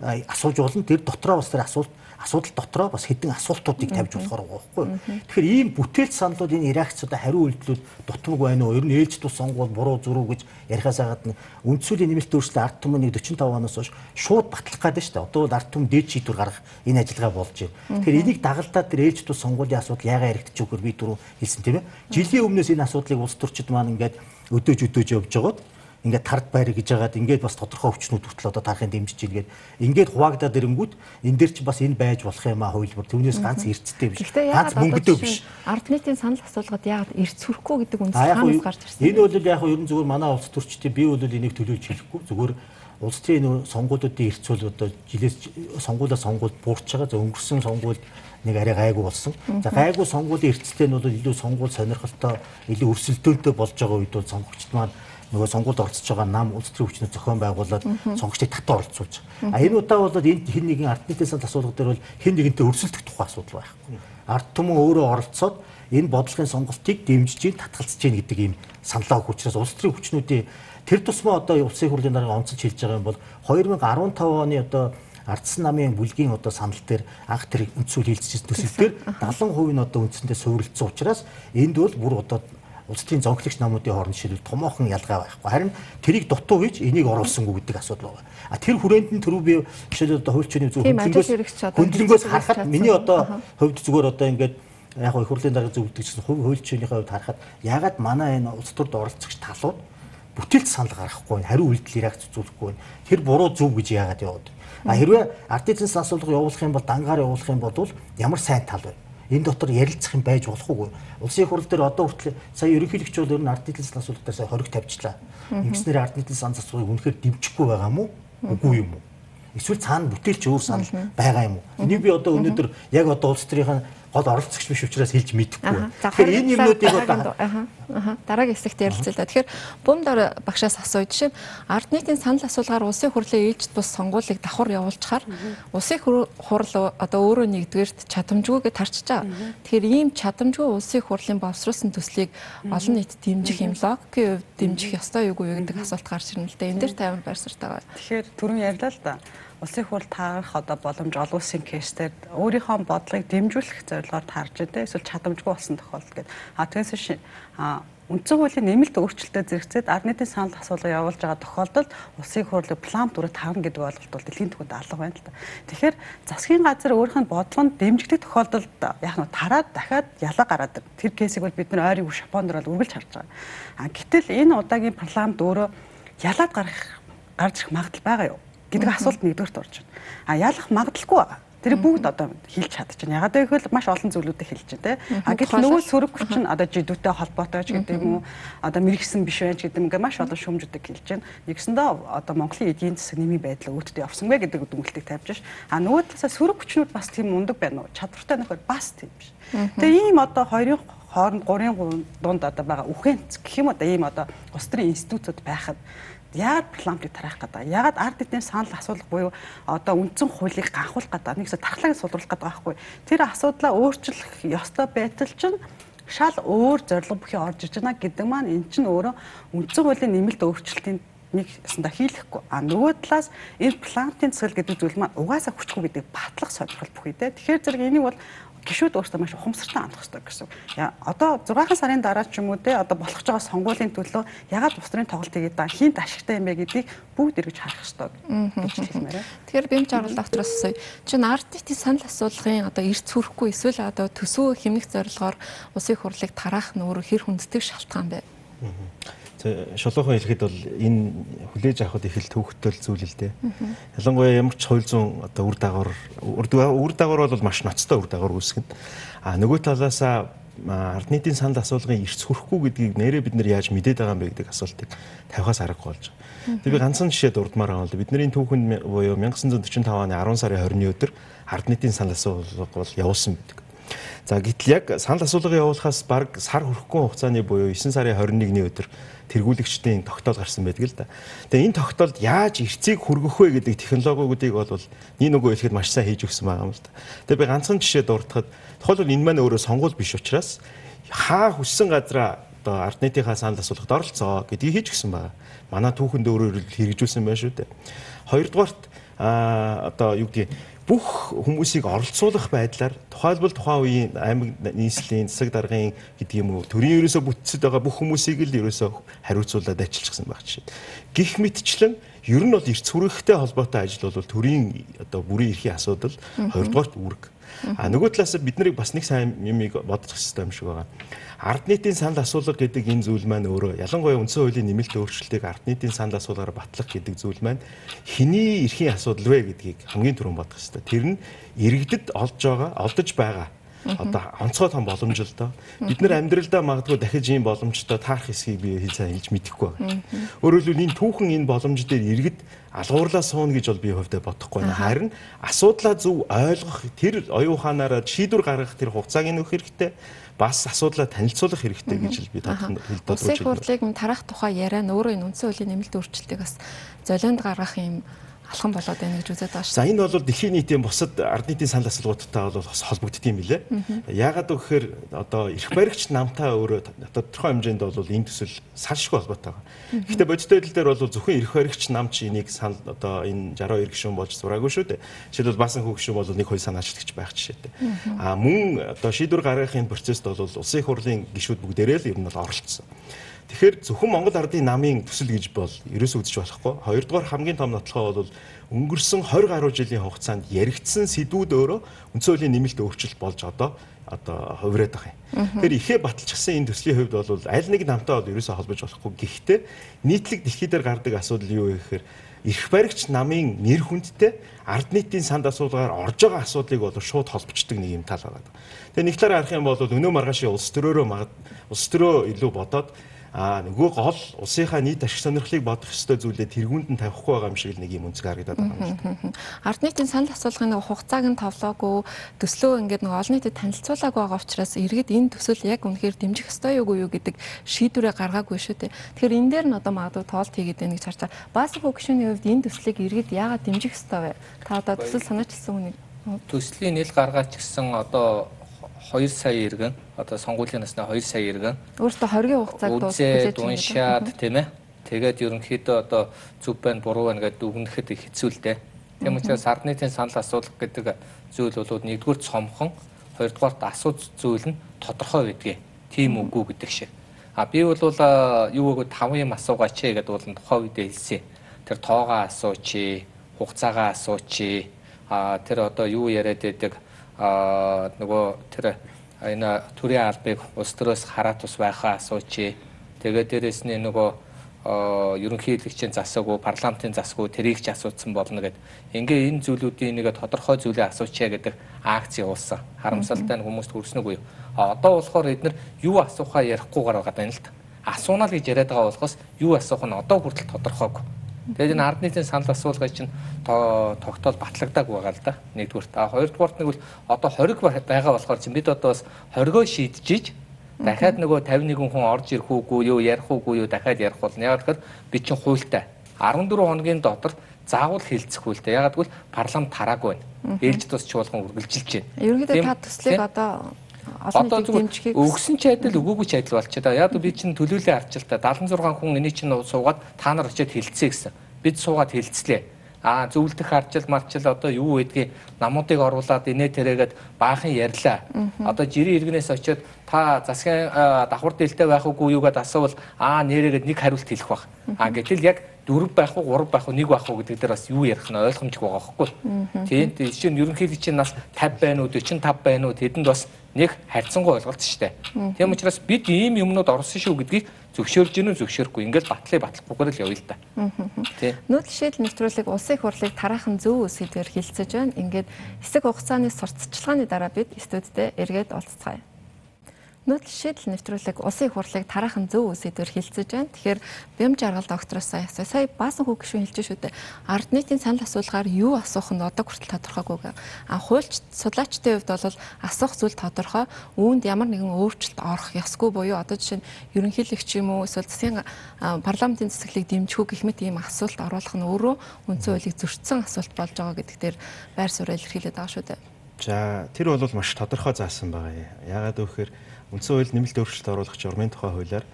асууж болно. Тэр дотроо бас тэр асуулт асуудал дотроо бас хэдэн асуултуудыг тавьж болохоор байгаа байхгүй. Тэгэхээр ийм бүтээл саналууд энэ реакцуудаа хариу үйлдэлүүд дутмаг байна уу? Ер нь ээлж тус сонгуул буруу зуруу гэж ярихаас гадна үндсүүлийн нэмэлт өөрчлөлт ард түмний 45 оноос хойш шууд батлах гэдэг шүү дээ. Одоо бол ард түм дээд шийдвэр гаргах энэ ажиллагаа болж байна. Тэгэхээр энийг дагалдаад тэр ээлж тус сонгуулийн асуудал яагаад яригдчих өгөхөр би түрүү хэлсэн тийм ээ. Жилийн өмнөөс энэ асуудлыг улс төрчид маань ингээд өдөөж өдөөж явж байгаад ингээд тард байр гэж яагаад ингээд бас тодорхой өвчнүүд хүртэл одоо тарахын дэмжиж ийгээд ингээд хуваагдаад ирэнгүүт энэ дээр чи бас энэ байж болох юм а хуулбар түүнээс ганц эрцтэй биш. Ганц мөнгөдөө биш. ард нийтийн санал асуулгад яагаад эрц хүрэхгүй гэдэг үндс хаанаас гарч ирсэн энэ бол яг ер нь зүгээр манай улс төрчтэй би бол энийг төлөөлж хэлэхгүй. Зүгээр улс төрийн сонгуулиудын эрц бол одоо жилээс сонгуулаа сонгуульд буурч байгаа за өнгөрсөн сонгуульд нэг арай гайгүй болсон. За гайгүй сонгуулийн эрсдэл нь бол илүү сонгуул сонирхолтой, илүү өрсөлдөөнтэй болж байгаа үед бол сонгогчд маань нөгөө сонгуульд оролцож байгаа нам улс төрийн хүчний зохион байгуулад сонгогчдыг татан оролцуулж. А энэ удаа бол энэ хэн нэгэн ард нийтийн сан асуудал дээр бол хэн нэгэнтэй өрсөлдөх тухай асуудал байхгүй. Ард түмэн өөрөө оролцоод энэ бодлогын сонголтыг дэмжиж татгалзаж ийн гэдэг ийм саналаа учраас улс төрийн хүчнүүдийн тэр тусмаа одоо улсын хурлын дарга онцолж хэлж байгаа юм бол 2015 оны одоо ардсан намын бүлгийн одоо санал дээр анх тэр үндсүүл хилцэж төсөл дээр 70% нь одоо үндсэндээ суурилсан учраас энд бол бүр одоо улс төрийн зонхлогч намуудын хооронд шийдвэл томоохон ялгаа байхгүй. Харин тэрийг дутуу гэж энийг оруулсангүй гэдэг асуудал байна. А тэр хүрээнд нь түрүү би жишээлбэл одоо хуульчны зөв хөндлөнгөөс хөндлөнгөөс харахад миний одоо хувьд зүгээр одоо ингээд яг их хурлын дарга зөвлөдөг гэсэн хувь хуульчныхээ хувьд харахад ягаад манай энэ улс төрд оролцогч талууд бүтээлч санал гаргахгүй хариу үйлдэл реакц үзүүлэхгүй тэр буруу зөв гэж яагаад яваад. А хэрвээ артизанс асуулга явуулах юм бол дангаар явуулах юм бол ямар сайн тал вэ? Энэ дотор ярилцах юм байж болох уу? Улсын хурал дээр одоо хүртэл сая ерөнхийлөгч бол ер нь ард нийтлэл асуудал дээр сая хориг тавьчлаа. Ингэснээр ард нийтлэл сан засварыг үнэхээр дэмжихгүй байгаа мó? Үгүй юм уу? Эсвэл цаана бүтээлч өөр санал байгаа юм уу? Энийг би одоо өнөөдөр яг одоо улс төрийн гол оролцогч биш учраас хэлж мэдэхгүй. Тэгэхээр энэ юмнуудыг одоо дараагийн хэсэгт ярилцъя л да. Тэгэхээр бумдор багшаас асууя жишээ нь ард нийтийн санал асуулгаар улсын хурлын ээлжид бус сонгуулийг давхар явуулчихаар улсын хурл одоо өөрөө нэгдүгээрт чадамжгүй гэж тарчиж байгаа. Тэгэхээр ийм чадамжгүй улсын хурлын боловсруулсан төслийг олон нийт дэмжих юм логикийн хувьд дэмжих ёстой юу гэдэг асуулт гарч ирнэ л да. Энэ дээр тайван байр суртаа байгаа. Тэгэхээр түрүүн ярьлаа л да улсын хурл таарах одоо боломж олон улсын кейсээр өөрийнхөө бодлогыг дэмжүүлэх зорилгоор таарж байгаа эсвэл чадамжгүй болсон тохиолдол гэдэг. А тэгээс үндсэн хуулийн нэмэлт өөрчлөлтөд зэрэгцээд ард нийтийн санал асуулга явуулж байгаа тохиолдолд улсын хурлыг план дүрэ тавна гэдэг ойлголт бол дэлхийн түвшинд алга байна л да. Тэгэхээр засгийн газар өөрийнх нь бодлогонд дэмжигдэх тохиолдолд яг нь тараад дахиад ялаа гараад тэр кейсийг бол бид нар ойрын Японд бол үргэлж харж байгаа. А гэтэл энэ удаагийн парламент өөрөө ялаад гарах гарч ирэх магадлал байгаа юу? Гэдэг асуулт нэгдүгээрт орж байна. А ялах магадлалгүй байгаа. Тэр бүгд одоо хэлж чадчихна. Ягаад гэвэл маш олон зүйлүүдийг хэлж байна те. А гэтэл нөгөө сөрөг хүч нь одоо жидүүтэй холбоотой ч гэдэг юм уу одоо мэрэгсэн биш байж гэдэг юм ингээ маш олон шүүмжүүдийг хэлж байна. Нэгсэндээ одоо Монголын эдийн засаг нэмийн байдал өөдтэй явсан бэ гэдэг дүнэлтийг тавьж ш. А нөгөө талаас сөрөг хүчнүүд бас тийм мундаг байна уу? Чадвартай нөхөр бас тийм биш. Тэгээ ийм одоо хоёрын хооронд гурийн дунд одоо байгаа үхэнц гэх юм одоо ийм одоо улс төрийн институтууд байхад яагаад парламентыг тараах гэдэг. Яагаад ард эдийн санал асуулга буюу одоо үндсэн хуулийг ганхуулах гэдэг. Нэгсээ тархлагыг сулруулах гэдэг байхгүй. Тэр асуудлаа өөрчлөх ёстой байтал чинь шал өөр зорилго бүхий орж иж байна гэдэг маань эн чинь өөрөө үндсэн хуулийн нэмэлт өөрчлөлтийн нэг ясандаа хийлэхгүй. А нөгөө талаас энэ плантын цэцэл гэдэг зүйл маань угаасаа хүчгүй гэдэг батлах сонирхол бүх үедээ. Тэгэхээр зэрэг энийг бол гişүүд өөрсдөө маш ухамсартай хандах хэрэгтэй гэсэн. Яа одоо 6 сарын дараа ч юм уу те одоо болох ч байгаа сонгуулийн төлөө ягаад улс төрийн тоглолт хийгээд байгаа хинт ашигтай юм бэ гэдгийг бүгд эргэж харах хэрэгтэй гэж хэлмээр. Тэгэхээр бэмж аргал доктороос асууя. Чин ардтын санал асуулгын одоо эрт сүрэхгүй эсвэл одоо төсөө хэмнэх зорилгоор улсын хурлыг тараах өөрөө хэр хүнддэг шалтгаан бэ? Шулуухан хэлэхэд бол энэ хүлээж авахд их л төвхтөл зүйл л дээ. Ялангуяа ямар ч хууль зүйн одоо үр дагавар үр дагавар бол маш ноцтой үр дагавар үүсгэн. А нөгөө талаасаа ард нийтийн санал асуулгын эрс хүрэхгүй гэдгийг нэрээ бид нар яаж мэдээд байгаа юм бэ гэдэг асуултыг тавихаас аргагүй болж байгаа. Тэгээ би ганцхан жишээ дурдмаар байгаа л бидний түүхэнд буюу 1945 оны 10 сарын 20-ны өдөр ард нийтийн санал асуулга бол явуулсан байдаг. За гэтэл яг санал асуулга явуулахаас баг сар хүрэхгүй хугацааны буюу 9 сарын 21-ний өдөр тэргүүлэгчдийн тогтоол гарсан байдаг л да. Тэгээ энэ тогтоолд яаж эрцгийг хүргэх вэ гэдэг технологиудыг бол нэг нөгөө хэлэхэд маш сайн хийж өгсөн байгаа юм л да. Тэгээ би ганцхан жишээ дурдахад тухайлбал энэ маань өөрөө сонгуул биш учраас хаа хүссэн газараа одоо ард нийтийнхаа санал асуулгад оролцоо гэдгийг хийж гисэн байгаа. Манай түүхэнд өөрөөр хэрэгжүүлсэн байна шүү дээ. Хоёрдугаарт а одоо юу гэдгийг бүх хүмүүсийг оролцуулах байдлаар тухайлбал тухайн үеийн аймаг нийслэлийн засаг даргын гэдэг юм уу төрийн ерөөсө бүтцэд байгаа бүх хүмүүсийг л ерөөсө хариуцуулаад ажиллчихсан байх жишээ. Гэх мэтчлэн ер нь бол эрт сүрэхтэй холбоотой ажил бол төрийн одоо бүрийн эрхийн асуудал хоёрдугаарт үүрэг. А нөгөө талаас бид нарыг бас нэг сайн юмыг бодох хэрэгтэй юм шиг байгаа ард нийтийн санал асуулга гэдэг энэ зүйл маань өөрөө ялангуяа үндсэн хуулийн нэмэлт өөрчлөлтийг ард нийтийн санал асуулгаар батлах гэдэг зүйл маань хэний эрхийн асуудал вэ гэдгийг хамгийн түрүүнд бодох хэрэгтэй. Тэр нь иргэдэд олж байгаа, олдож байгаа одоо онцгой том боломж л доо. Бид нар амьдралдаа магадгүй дахиж ийм боломжтой таарах хэсгийг би сайн хэлж мэдэхгүй байна. Өөрөөр хэлбэл энэ түүхэн энэ боломж дээр иргэд алгуурлаа сууна гэж бол би хувьдаа бодохгүй байна. Харин асуудлаа зөв ойлгох тэр оюун ухаанаараа шийдвэр гаргах тэр хугацааг нөх хэрэгтэй бас асуудлаа танилцуулах хэрэгтэй гэж би тодорхой хэлдэг. Улсын хурлыг тарах тухай яриа нь өөрөө энэ үндсэн хуулийн нэмэлт өөрчлөлтийг бас золионд гаргах юм алхам болоод байна гэж үзээд байгаа шүү. За энэ бол дэлхийн нийтийн бусад ард нийтийн санал асуулгуудтай бол бас холбогддог юм билэ. Яагаад гэхээр одоо эрх баригч намтаа өөрөө тодорхой хэмжээнд бол энэ төсөл салшгүй холбоотой байгаа. Гэхдээ бодит байдал дээр бол зөвхөн эрх баригч намч энийг санал одоо энэ 62 гишүүн болж зураагүй шүү дээ. Жишээлбэл баасан хүү гишүүн бол нэг хоёр санаачлагч байх жишээтэй. А мөн одоо шийдвэр гаргахын процессд бол улсын хурлын гишүүд бүгдээрээ л ер нь бол оролцсон. Тэгэхээр зөвхөн Монгол ардын намын төсөл гэж бол ерөөсөө үзэж болохгүй. Хоёрдугаар хамгийн том нотлохоо бол өнгөрсөн 20 гаруй жилийн хугацаанд яригдсан сэдвүүд өөрөө үндсэн хуулийн нэмэлт өөрчлөлт болж одоо одоо хувираад байгаа юм. Тэгэхээр ихээ баталчихсан энэ төслийн хувьд бол аль нэг намтай бол ерөөсөө холбож болохгүй. Гэхдээ нийтлэг дэлхий дээр гардаг асуудал юу вэ гэхээр эрх баригч намын нэр хүндтэй ард нийтийн санд асуулгаар орж байгаа асуудлыг бол шууд холбочдөг нэг юм тал байгаа. Тэгээ нэг талаар харах юм бол өнөө маргаашийн улс төрөөрөө улс төрөө илүү бодоод а нөгөө гол улсынхаа нийт ашиг сонирхлыг бодох ёстой зүйлээ тэргүүнд нь тавихгүй байгаа юм шиг нэг юм үнцэг харагдаад байгаа юм шиг. Ард нийтийн санал асуулгын нэг хугацааг нь товлоогүй төслөө ингээд нэг олон нийтэд танилцуулаагүй байгаа учраас иргэд энэ төсөл яг үнэхээр дэмжих ёстой юу юу гэдэг шийдвэрээ гаргаагүй шүү дээ. Тэгэхээр энэ дээр нь одоо магадгүй тоолт хийгээд байна гэж харж байгаа. Баасан хөгшөний хувьд энэ төслийг иргэд яагаад дэмжих ёстой вэ? Та одоо төсөл санаачилсан хүнийг төслийн нийл гаргаач гэсэн одоо 2 сая иргэн. Одоо сонгуулийн насны 2 сая иргэн. Өөртөө хоргийн хугацааг дуусгаж уншаад тийм ээ. Тэгээд ерөнхийдөө одоо зүв байна буруу байна гэдэг үгнэхэд их хэцүү л дээ. Тийм учраас ард нийтийн санал асуулах гэдэг зүйл бол нэгдүгээр цомхон хоёрдугаарт асууц зүйл нь тодорхой байдгийг тийм үгүй гэдэг шиг. А би бол юу гэвэл 5 юм асуугаач гэдэг бол тухайн үедээ хэлсэн. Тэр тоогоо асууч, хугацаагаа асууч, а тэр одоо юу яриад байдаг а нөгөө тэр энэ төрийн албыг улс төрөөс хараад тус байхаа асууч. Тэгээд дээрэс нь нөгөө ерөнхийлөгчийн засаагүй парламентын засаагүй тэрийг ч асуусан болно гэд. Ингээ энэ зүйлүүдийн нэг тодорхой зүйлээ асуучаа гэдэг акц явуулсан. Харамсалтай нь хүмүүст хүрснэг үү. Одоо болохоор эдгээр юу асуухаа ярихгүйгээр байгаа юм л та. Асуунаа л гэж яриад байгаа болохоос юу асуух нь одоо хүртэл тодорхойгүй. Тэгээд энэ ард нийтийн санал асуулгыг чинь тогтоол батлагдаг байгаа л да. Нэгдүгürt. А хоёрдугаарт нэг бол одоо хориг байгаа болохоор чинь бид одоо бас хоригоо шийдчихэж дахиад нөгөө 51 хүн орж ирэх үгүй юу, ярих үгүй юу дахиад ярих болно. Яг тэгэхээр бид чинь хуультай 14 хоногийн дотор заавал хилцэх хүлтэй. Яг гэвэл парламент тараагүй байна. Ээлж тус чуулган үргэлжилж байна. Ерөнхийдөө та төслийг одоо олон зүгээр дэмжихийг өгсөн ч адил өгөөгүй ч адил болчиход байгаа. Яг би чинь төлөөлөө харж л та 76 хүн энийг чинь суугаад та нар очиод хилцээ гэсэн. Бид суугаад хилцлээ. Аа зөвлөдөх арчил марчил одоо юу гэдгийг намуудыг оруулаад инээ тэрэгэд баахан ярьлаа. Одоо жирийн иргэнээс очиод та засгийн давхар дэлтэй байх уугүй юугаад асуувал аа нэрээгээд нэг хариулт хэлэх бах. Аа гэтэл яг дөрв байх уу, гурав байх уу, нэг байх уу гэдэг дээр бас юу ярих нь ойлгомжгүй байгаа байхгүй. Тийм. Тийм чинь ерөнхийдөө чинь нас 50 байна уу, 45 байна уу тэдэнд бас нэг харьцангуй ойлголт шүү дээ. Тийм учраас бид ийм юмнууд орсон шүү гэдгийг зөвшөөрж гинүү зөвшөөрөхгүй ингээд батлыг батлахгүйгээр л явъя л. Тийм. Нүүдэл шийдэл нэвтрүүлэг улсын хурлыг тараахан зөв сэдвээр хилцэж байна. Ингээд хэсэг хугацааны сурталчилгааны дараа бид студидтэй эргээд уулзцгаая. Нүүдэл шийдэл нэвтрүүлэг улсын их хурлыг тараахан зөв сэдвэр хилцэж байна. Тэгэхээр бям жаргал доктороос сая сая баасан хүүг гişүн хэлж шүү дээ. Ард нийтийн санал асуулгаар юу асуух нь одоо хүртэл тодорхойгүй. А хуульч судлаачдын хувьд бол асуух зүйл тодорхой. Үүнд ямар нэгэн өөрчлөлт орох ёсгүй буюу одоо жишээ нь ерөнхийлөгч юм уу эсвэл засгийн парламентын цэцгэлийг дэмжих үү гэх мэт ийм асуулт оруулах нь өөрөө үндсэн хуулийг зөрчсөн асуулт болж байгаа гэдэг дээр байр суурь илэрхийлээд байгаа шүү дээ. За тэр бол маш тодорхой заасан байгаа юм. Яагаад гэвэл үндсэн хууль нэмэлт өөрчлөлт оруулах журмын тухай хуулиар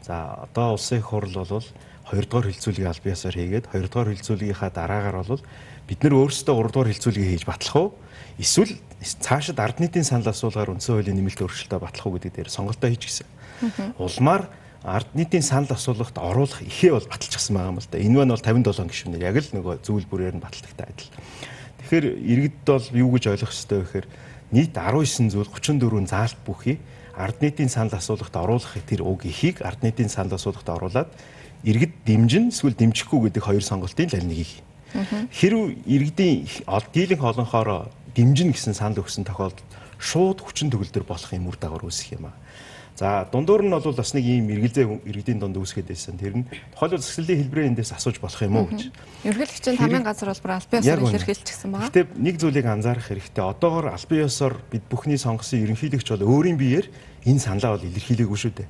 за одоо улсын хурл бол хоёрдугаар хилцүүлгийг аль биесаар хийгээд хоёрдугаар хилцүүлгийнхаа дараагаар бол бид нар өөрсдөө гуравдугаар хилцүүлгийг хийж батлах уу эсвэл цаашид ард нийтийн санал асуулгаар үндсэн хуулийн нэмэлт өөрчлөлтөө батлах уу гэдэг дээр сонголтоо хийчихсэн. Улмаар ард нийтийн санал асуулгад оруулах ихээ бол баталчихсан байгаа юм л да. Энэ маань бол 57 гишүүнээр яг л нөгөө зүйл бүрээр нь баталдагтай адил. Тэгэхээр иргэд бол юу гэж ойлгох ёстой вэ гэхээр нийт 19 зүйл 34 заалт бүхий ард нийтийн санал асуулгад оруулах тэр уг ихийг ард нийтийн санал асуулгад оруулаад иргэд дэмжин эсвэл дэмжихгүй гэдэг хоёр сонголтын аль нэгийг. Хэрв иргэдийн дийлэнх олонхоор дэмжин гэсэн санал өгсөн тохиолдолд шууд хүчин төгөлдөр болох юм үр дагавар үүсэх юм аа. За дундуур нь бол бас нэг ийм эргэлзээ иргэдийн дунд үүсгээд байсан. Тэр нь тухайлбал засаглалын хэлбэрээ эндээс асууж болох юм уу гэж. Ерөнхийлөгчийн хамгийн газар бол албан ёсоор илэрхийлчихсэн байгаа. Гэтэ нэг зүйлийг анзаарах хэрэгтэй. Одоогор албан ёсоор бид бүхний сонгосон ерөнхийлөгч бол өөрийн биеэр энэ саналаа бол илэрхийлээгүй шүү дээ.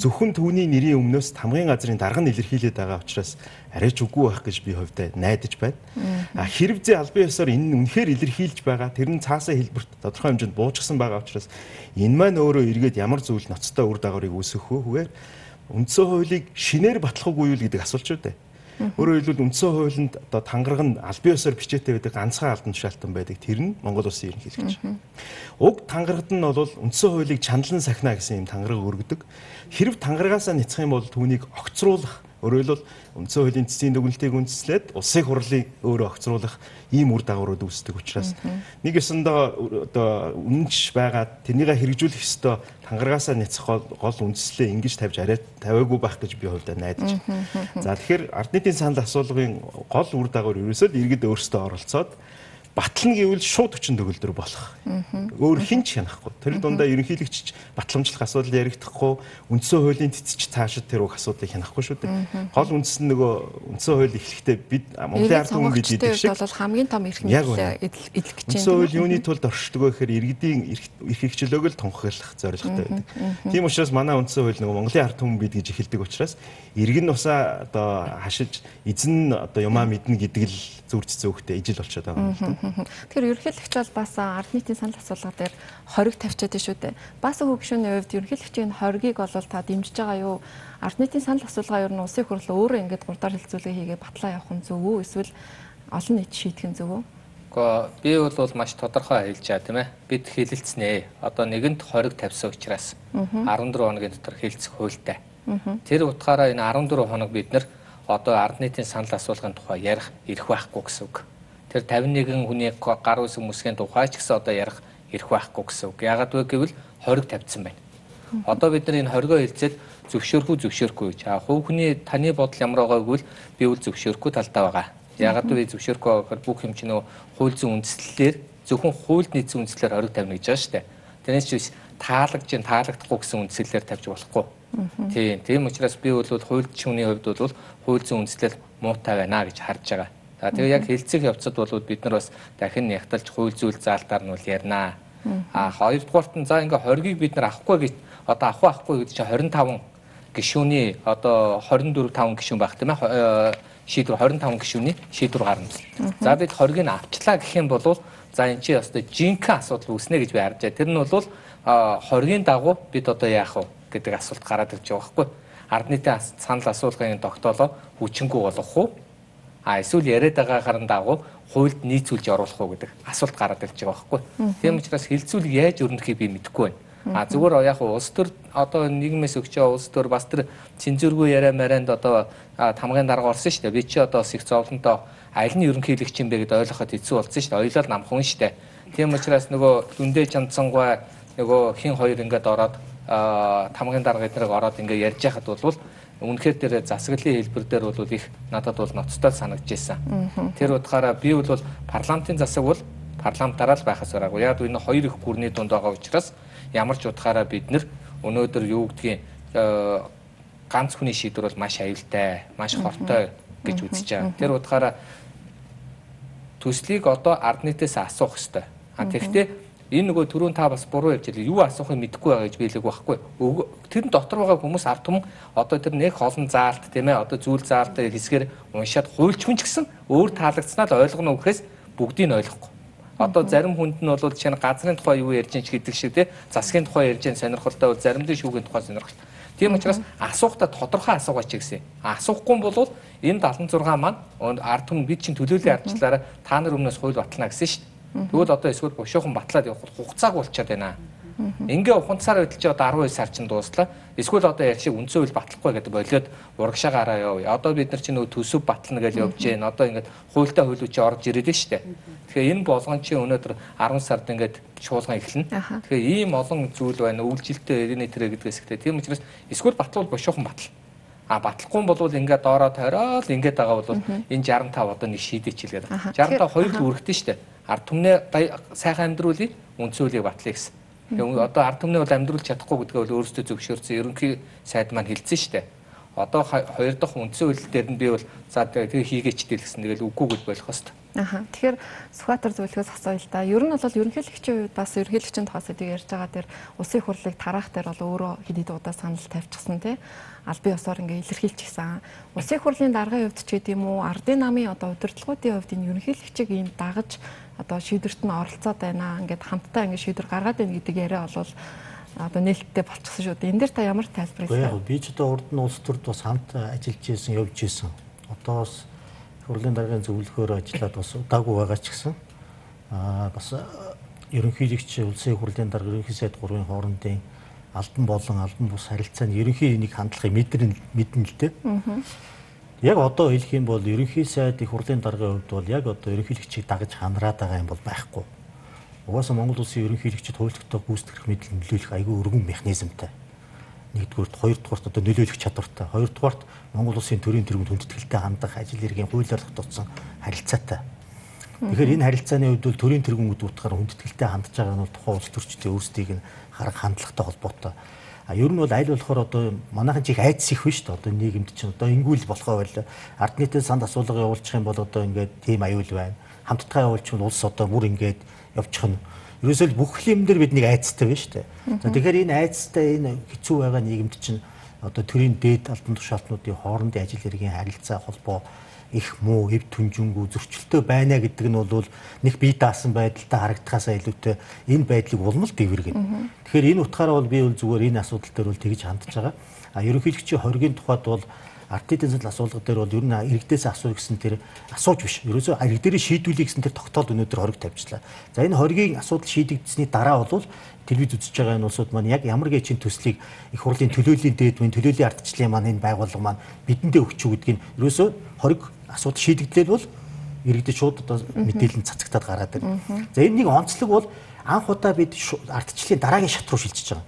Зөвхөн түүний нэрийн өмнөөс хамгийн газрын дарга нь илэрхийлээд байгаа учраас арайч үгүй байх гэж би хувьдаа найдаж байна. А хэрвзээ албан ёсоор энэ үнэхээр илэрхийлж байгаа тэр нь цаасаа хэлбэрт тодорхой хэмжээнд буужсан байгаа учраас энэ маань өөрөө эргээд ямар зүйл ноцтой үр дагаврыг үүсгэх вэ хүгээр үндсэн хуулийг шинээр батлах уугүй юу гэдэг асуулт шүү дээ. Өөрөөр хэлбэл үндсэн хуулинд одоо тангараг нь албан ёсоор бичээтэй байдаг ганцхан албан тушаалтан байдаг. Тэр нь Монгол Улсын ерөнхийлөгч. Уг тангарагт нь бол үндсэн хуулийг чандлан сахина гэсэн юм тангараг өргөдөг. Хэрв тангарагаасаа няцах юм бол түүнийг огцруулах Өөрөөр хэлбэл үндсэн хуулийн цэцгийн дүгнэлтийг үндэслээд улсын хурлыг өөрөө огцруулах ийм үр дагаврууд үүсдэг учраас нэг ёсондоо одоо үнэнч байгаа тэрнийгээ хэрэгжүүлэх ёстой тангаргаасаа няцах гол үндслээ ингэж тавьж арай тавиагүй байх гэж би хувьдаа найдаж байна. За тэгэхээр ард нийтийн санал асуулгын гол үр дагавар ерөөсөө л иргэд өөрсдөө оролцоод батлна гэвэл шууд хүчин төгөлдөр болох. Өөр хинч хянахгүй. Тэр дундаа ерөнхийлөгч батламжлах асуудал яригдахгүй, үндсэн хуулийн цэцч цаашид тэр уг асуудлыг хянахгүй шүү дээ. Гол үндс нь нөгөө үндсэн хууль эхлэхдээ бид Монголын ард түмэн бид гэдэг шиг бол хамгийн том эрх мэдэл эдлэх гэж байна. Үндсэн хууль юуны тулд оршдог вэ гэхээр иргэдийн эрх хэрэгчлөөг л тунхаглах зорилготой байдаг. Тийм учраас манай үндсэн хууль нөгөө Монголын ард түмэн бид гэж эхэлдэг учраас иргэн нусаа одоо хашиж эзэн одоо юмаа мэднэ гэдэг л зүрд зөөхтэй ижил болчиход байгаа юм да. Тэгэхээр ерөнхийлөгч бол бас ард нийтийн санал асуулга дээр хориг тавьчаад шүү дээ. Бас хөгшөөний хувьд ерөнхийлөгчийн хоригийг бол та дэмжиж байгаа юу? Ард нийтийн санал асуулга ер нь улсын хурлаа өөрөө ингээд гурдаар хэлцүүлгээ хийгээ батлаа явах нь зөв үү? Эсвэл олон нийт шийдэх нь зөв үү? Гэхдээ би бол маш тодорхой хэлж байгаа тийм ээ. Бид хэлэлцнээ. Одоо нэгэнт хориг тавьсан учраас 14 хоногийн дотор хэлцэх хуультай. Тэр утгаараа энэ 14 хоног бид нар одоо ард нийтийн санал асуулгын тухай ярих эрх байхгүй гэсэн үг. Тэр 51 хүний гар үс хүмүүсийн тухай ч гэсэн одоо ярих эрх байхгүй гэсэн үг. Яагаад вэ гэвэл хориг тавьдсан байна. Одоо бид нар энэ хоригоо хэлцээд зөвшөөрөх үү зөвшөөрөхгүй гэж. А хувь хүний таны бодол ямар байгаа гэвэл би бол зөвшөөрөхгүй талдаа байгаа. Яагаад вэ зөвшөөрөхгүй гэхээр бүх юм чинь нөө хууль зүйн үндслэлээр зөвхөн хуульд нийцсэн үндслэлээр хориг тавина гэж байгаа шүү дээ. Тэрнээс ч таалагч таалагдахгүй гэсэн үндслэлээр тавьж болохгүй. Тийм. Тийм учраас би бол хуульчны хувьд бол хууль зүйн үндслэл муутай байна гэж харж байгаа. За тэгээ яг хэлцэх явцад бол бид нар бас дахин нягталж хууль зүйл заалтаар нь бол ярина. А хоёрдугаарт нь за ингээ хоргийг бид нар авахгүй гэж одоо авах авахгүй гэдэг чинь 25 гишүүний одоо 24 5 гишүүн байх тийм ээ шийдвэр 25 гишүүний шийдвэр гарна. За бид хоргийг авчлаа гэх юм бол За эн чинь өстой жинхэнэ асуудал үүснэ гэж би харж байна. Тэр нь бол хоргийн дагуу бид одоо яах вэ гэдэг асуулт гараад ирж байгаа байхгүй. Ард нийтийн санал асуулгын тогтоолоо хүчингү болгох уу? А эсвэл яриад байгаагаар дагуу хуульд нийцүүлж оруулах уу гэдэг асуулт гараад ирж байгаа байхгүй. Тийм учраас хилцүүлэг яаж өрнөхийг би мэдэхгүй байна. А зүгээр яг улс төр одоо нийгмээс өгч байгаа улс төр бас тэр цензургүй яриа марианд одоо тамгын дарга орсон шүү дээ. Би чи одоо их зовлонтой аль нь ерөнхийлөгч юм бэ гэдээ ойлгоход хэцүү болсон шүү дээ. Ойлол намхан шүү дээ. Тийм учраас нөгөө дүндээ чандсангүй нөгөө хин хоёр ингээд ороод тамгын дарга эднэрэг ороод ингээд ярьж яхад бол үнэхээр тэр засаглалын хэлбэр дээр бол их надад бол ноцтой санагдж байсан. Тэр утгаараа би бол парламентын засаг бол парламентараа л байхаас гараагүй. Яг энэ хоёр их гүрний дунд байгаа учраас ямар ч утгаараа бид нэр өнөөдөр юу гэдгийг ганц хүний шийдвэр бол маш аюултай, маш хортой гэж үзэж байгаа. Тэр утгаараа төслийг одоо ард нийтээс асуух хэрэгтэй. А тэгэхдээ энэ нөгөө түрүүн та бас буруу ярьж байлаа. Юу асуухыг мэдэхгүй байгаа гэж биелэг байхгүй. Тэр дотор байгаа хүмүүс ард түмэн одоо тэр нэг олон заалт тийм ээ одоо зүйл заалт хэсгээр уншаад хуульч хүн ч гэсэн өөр таалагдсанаа л ойлгоно гэхээс бүгдийг нь ойлгохгүй. Одоо зарим хүнд нь бол жишээ нь газрын тухай юу ярьж байгаа ч гэдэг шиг тий засгийн тухай ярьж байгаа сонирхолтой бол заримдаа шүүгийн тухай сонирхолтой. Тийм учраас асуухта тодорхой асуугаач гэсэн. Асуухгүй бол энэ 76 маань ард түмэн бид чинь төлөөллийн ардчлаараа та нар өмнөөс хууль батлана гэсэн шүү дээ. Тэгвэл одоо эсвэл бушуухан батлаад явах хугацааг болчиход байна. Ингээ ухамсаар хөдөлж одоо 12 сар чинь дууслаа. Эсвэл одоо яг шиг үндсэн хууль батлахгүй гэдэг болоод урагшаагаараа яв. Одоо бид нар чинь нөгөө төсөв батлана гэж явж гэн. Одоо ингээд хуультай хууль чи орж ирээд нь штэ. Тэгэхээр энэ болгон чи өнөөдөр 10 сард ингээд шуулган эхэлнэ. Тэгэхээр ийм олон зүйл байна. Үйлчлэлтэй ирээний тэрэ гэдгээс ихтэй. Тийм учраас эсвэл батлуул бошуухан батал. А батлахгүй бол ингээд доороо тойроод ингээд байгаа бол энэ 65 одоо нэг шийдэчихлгээд. 65 хоёр л үүрэгтэй штэ. Ард түмнээ сайхан амьдруулъя, хуулийг батлая гэсэн. Тэгээ одоо ард түмний бол амьдруулж чадахгүй гэдгээ бол өөрөөсөө зөвшөөрсөн ерөнхий сайд маань хэлсэн шүү дээ. Одоо хоёр дахь үндсэн хууль дээр нь би бол за тэгээ хийгээч дээ гэсэн тэгэл үгүй гэж болох хэвээр. Аха. Тэгэхээр Сүхбаатар зөвлөхөөс асууя л да. Ер нь бол ерөнхийлөгчийн үед бас ерөнхийлөгчийн тухай сэдвийг ярьж байгаа дээр улсын хурлыг тараах дээр бол өөрөө хэд хэд удаа санал тавьчихсан тий. Албан ёсоор ингээ илэрхийлчихсэн. Улсын хурлын даргын хувьд ч гэдэм үү, ардын намын одоо удирдлагуудын хувьд энэ ерөнхийлөгчийг ийм дагаж одоо шийдвэрт нь оролцоод байна. Ингээд хамтдаа ингээ шийдвэр гаргаад байна гэдэг яриа бол одоо нээлттэй болчихсон шүү дээ. Энэ дээр та ямар тайлбар хийх вэ? Би ч одоо урд нь улс төрд бас хамт ажиллаж исэн, явж исэн. Одоо бас хурлын даргын зөвлөхөөр ажиллаад бас удаагүй байгаа ч гэсэн аа бас ерөнхийлөгч улсын хурлын дарга ерөнхий сайд гурвын хоорондын албан болон албан бус харилцааны ерөнхий нэг хандлагыг мэдэрнэ мэднэ л дээ. Яг одоо хэлэх юм бол ерөнхий сайд их хурлын даргын хувьд бол яг одоо ерөнхийлөгчийг дагаж ханараад байгаа юм бол байхгүй. Угаасаа Монгол улсын ерөнхийлөгчд хуульчтай гүйцэтгэх мэдл нөлөөлөх айгүй өргөн механизмтай. Нэгдүгürt, хоёрдугаарт одоо нөлөөлөх чадвартай. Хоёрдугаарт Монгол улсын төрийн тэргунд хүндэтгэлтэй хандах ажил хэргийн хуулиар тогтоосон харилцаатай. Тэгэхээр энэ харилцааны хувьд бол төрийн тэргүүнд утгаар хүндэтгэлтэй хандж байгаа нь бол тухайн улс төрчдийн өөрсдийг нь харах хандлагатай холбоотой. А ер нь бол аль болохоор одоо манайхан чих айдас их биш үү одоо нийгэмд чинь одоо ингүүл болохоо байл ард нийтэд санд асуулга явуулчих юм бол одоо ингээд тийм аюул байна. Хамтдаа явуулчихвал улс одоо бүр ингээд явчих нь. Ерөөсөө бүх юм дээр бид нэг айцтай байна шүү дээ. За тэгэхээр энэ айцтай энэ хэцүү байгаа нийгэмд чинь одоо төрийн дээд албан тушаалтнуудын хоорондын ажил хэргийн харилцаа холбоо их муу эв түнжингүү зөрчилтэй байна гэдэг нь бол нэг бие даасан байдалтай харагдахаасаа илүүтэй энэ байдлыг улмал дэвэргэн. Тэгэхээр энэ утгаараа бол би бол зүгээр энэ асуудал дээр бол тэгж хандж байгаа. А ерөнхийлөгчийн хоргийн тухайд бол артитын зал асуулга дээр бол ер нь иргэдээс асуу гэсэн тэр асууж биш. Ерөөсөө иргэд дээр шийдвүлээ гэсэн тэр тогтоол өнөөдөр хориг тавьчихлаа. За энэ хоригийн асуудал шийдэгдсэний дараа бол телевиз үзэж байгаа энэ улсууд маань яг ямар гэчин төслийг их хурлын төлөөллийн дээд мөн төлөөллийн ардчлалын маань энэ байгууллага маань бидэндээ өгч үү гэдгийг ерөөсөө хориг асуудал шийдэгдлээ бол иргэдэд шууд одоо мэдээлэл цацагтаад гараад байна. За энэ нэг онцлог бол анх удаа бид ардчлалын дараагийн шат руу шилжиж байгаа.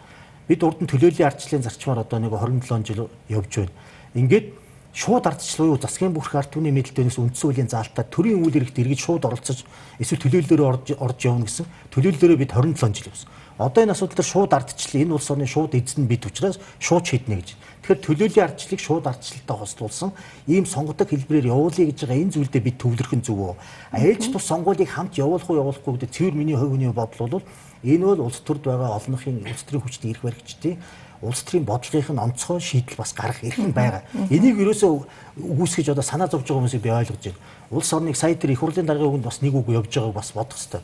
Бид урд нь төлөөллийн ардчлалын зарчмаар одоо нэг 27 жил явж байна. Ингээд шууд ардчлал уу засгийн бүрх ард түмний мэдлэлтээс үндсэн хуулийн заалтаа төрийн үйл хэрэгт эргэж шууд оролцож эсвэл төлөөллөөрөө орж орж явна гэсэн төлөөллөөрөө бид 27 жил явсан. Одоо энэ асуудал дээр шууд ардчлал энэ улс орны шууд эзэн бид учраас шууд шийднэ гэж. Тэгэхээр төлөөллийн ардчлалыг шууд ардчлалтай хослуулсан ийм сонгодог хэлбэрээр явуулъя гэж байгаа энэ зүйлдээ бид төвлөрөх нь зүг үү. Ээлж тус сонгуулийг хамт явуулах уу явуулахгүй гэдэг цэвэр миний хувь хүний бодол бол энэ бол улс төрд байгаа олонхын улс төрийн хүчний эрх баригчдын улс төрийн бодлогынх нь онцгой шийдэл бас гарах эрх нь байгаа. Энийг ерөөсөө үгүйсгэж одоо санаа зовж байгаа хүмүүсийг би ойлгож байна. Улс орныг сая тэр их хурлын даргын үгэнд бас нэг үг явж байгааг бас бодох хэрэгтэй.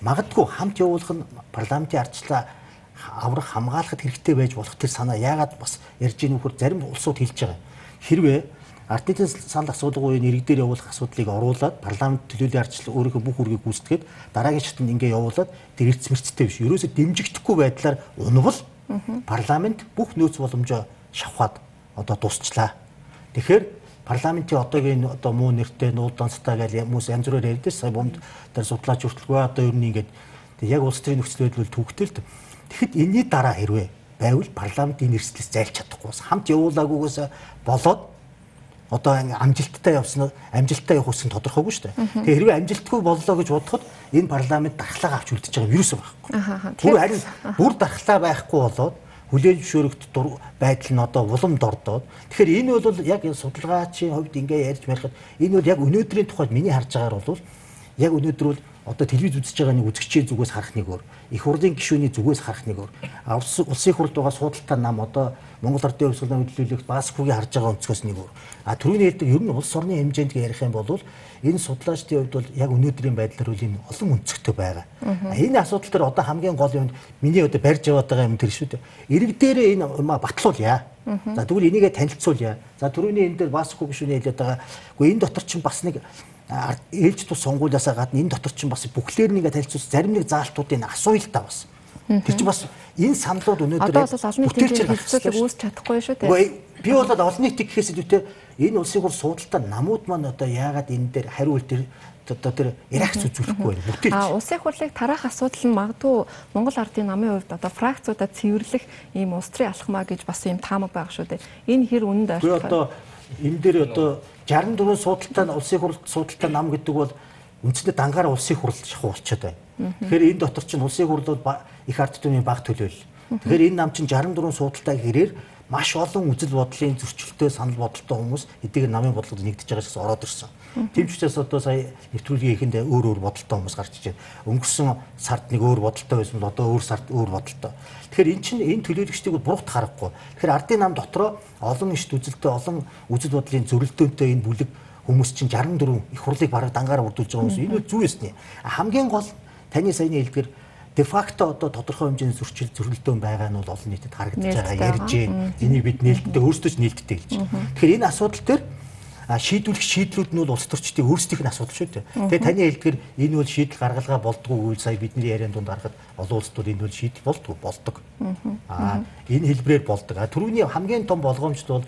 магадгүй хамт явуулах нь парламентын ардчлалаа аврах хамгаалахад хэрэгтэй байж болох тэр санаа яагаад бас ярьж ийн нөхөр зарим улсууд хэлж байгаа. Хэрвээ ардын санал асуудалгүй иргэдээр явуулах асуудлыг оруулаад парламент төлөөллийн ардчлал өөрийнхөө бүх үргийг гүйцэтгээд дараагийн шатнд ингээ явуулаад тэр эрц мэрцтэй биш. Ерөөсө дэмжигдэхгүй байдлаар унавал парламент бүх нөөц боломжоо шавхаад одоо дусчлаа. Тэгэхээр парламентын одоогийн одоо муу нэртэй нуулданцтай гэж хүмүүс янз бүрээр ярьдээ сая бомд дээр судлаач хүртэлгүй одоо ер нь ингээд яг улс төрийн нөхцөл байдал төвхтэй л дээ. Тэгэхэд энэний дараа хэрвээ байвал парламентын нэрслээс зайлж чадахгүй бас хамт явуулаагүйгээс болоод одоо амжилттай явсан амжилттай явах үсэн тодорхойгүй шүү дээ. Тэгээ хэрвээ амжилтгүй боллоо гэж бодоход энэ парламент дархлаагаа авч үлдэж байгаа вирус байхгүй. Бүр харин бүр дархлаа байхгүй болоод хүлээж зөвшөөрөгд байдал нь одоо улам дордоод тэгэхээр энэ бол яг судалгаачийн хувьд ингээ ярьж байхад энэ бол яг өнөөдрийн тухайд миний харж байгаагаар бол яг өнөөдөр бол одоо телевиз үзэж байгаа нэг үзэгчийн зүгээс харах нэг өөр их хурлын гишүүний зүгээс харах нэг өөр улсын хурд байгаа суудалтай нам одоо Монгол Ардын хувьсгалын хөдөлгөөлөх Баскугийн харж байгаа өнцгөөс нэг өөр а түрүүний ярьдаг ер нь улс орны хэмжээнд ярих юм бол энэ судлаачдын хувьд бол яг өнөөдрийн байдлаар үл энэ олон өнцгтэй байгаа. Энэ асуудал дээр одоо хамгийн гол юм миний одоо барьж яваад байгаа юм тэр шүү дээ. Ирэг дээрээ энэ батлуулъя. За тэгвэл энийгээ танилцуулъя. За түрүүний энэ дээр Баску гишүүний хэлээд байгаа. Гэхдээ энэ дотор чинь бас нэг ээлж тус сонгуулиасаа гадна энэ дотор чинь бас бүхлээр нэгэ танилцуулж зарим нэг заалтуудыг асууя л та бас. Тэр чинь бас энэ саналууд өнөөдөр одоо бол олон нийтийн хэлцүүлэг үүсч чадахгүй шүү дээ. Би бол олон нийтийн гэхээс илүүтэй энэ улсын хурл суудалтай намууд маань одоо яагаад энэ дээр хариу үйл одоо тэр реакц үзүүлэхгүй байна. Бүтээлч. А улсын хурлыг тарах асуудал нь магадгүй Монгол ардын намын хувьд одоо фракцуудад цэвэрлэх ийм улс төрийн алхмаа гэж бас ийм таамаг байгаа шүү дээ. Энэ хэр үнэнд ойртох вэ? Одоо энэ дээр одоо 64 суудалтай улсын хурл суудалтай нам гэдэг бол үндсэндээ дангаар улсын хурл шахуу болчиход байна. Тэгэхээр энэ дотор чинь улсын хурл бол их ард түмний баг төлөөл. Тэгэхээр энэ нам чинь 64 суудалтай хэрээр маш олон үзэл бодлын зөрчилтэй санал бодолтой хүмүүс эдгээр намын бодлогод нэгдэж байгаа шээс ороод ирсэн. Тийм ч учраас одоо сая нэвтрүүлгийн ихэндээ өөр өөр бодолтой хүмүүс гарч ижээ. Өнгөрсөн сард нэг өөр бодолтой байсан бол одоо өөр сард өөр бодолтой. Тэгэхээр эн чинь энэ төлөөлөгчдийг буруугт харахгүй. Тэгэхээр ардын нам дотроо олон ишт үзэлтэй олон үзэл бодлын зөрөлдөөнтэй энэ бүлэг хүмүүс чинь 64 их хурлыг бараг дангаараа үрдүүлж байгаа хүмүүс. Энэ бол зүг эсний. Хамгийн гол таны саяны хэлдгэр де факто одоо тодорхой хэмжээний зөрчил зөрөлдөөн байгаа нь бол олон нийтэд харагдаж байгаа ярьж байна. Энийг бид нээлттэй өөрсдөө ч нээлттэй хэлж. Тэгэхээр энэ асуудал дээр шийдвэрлэх шийдлүүд нь бол улс төрчдийн өөрсдийнх нь асуудал шүү дээ. Тэгээ таны хэлдгэр энэ бол шийдэл гаргалгаа болдгоо үйл сая бидний ярианд дунд гаргад олон улсууд энэ бол шийдэл болдгоо болдог. Аа энэ хэлбрээр болдог. Түрүүний хамгийн том болгоомжт бол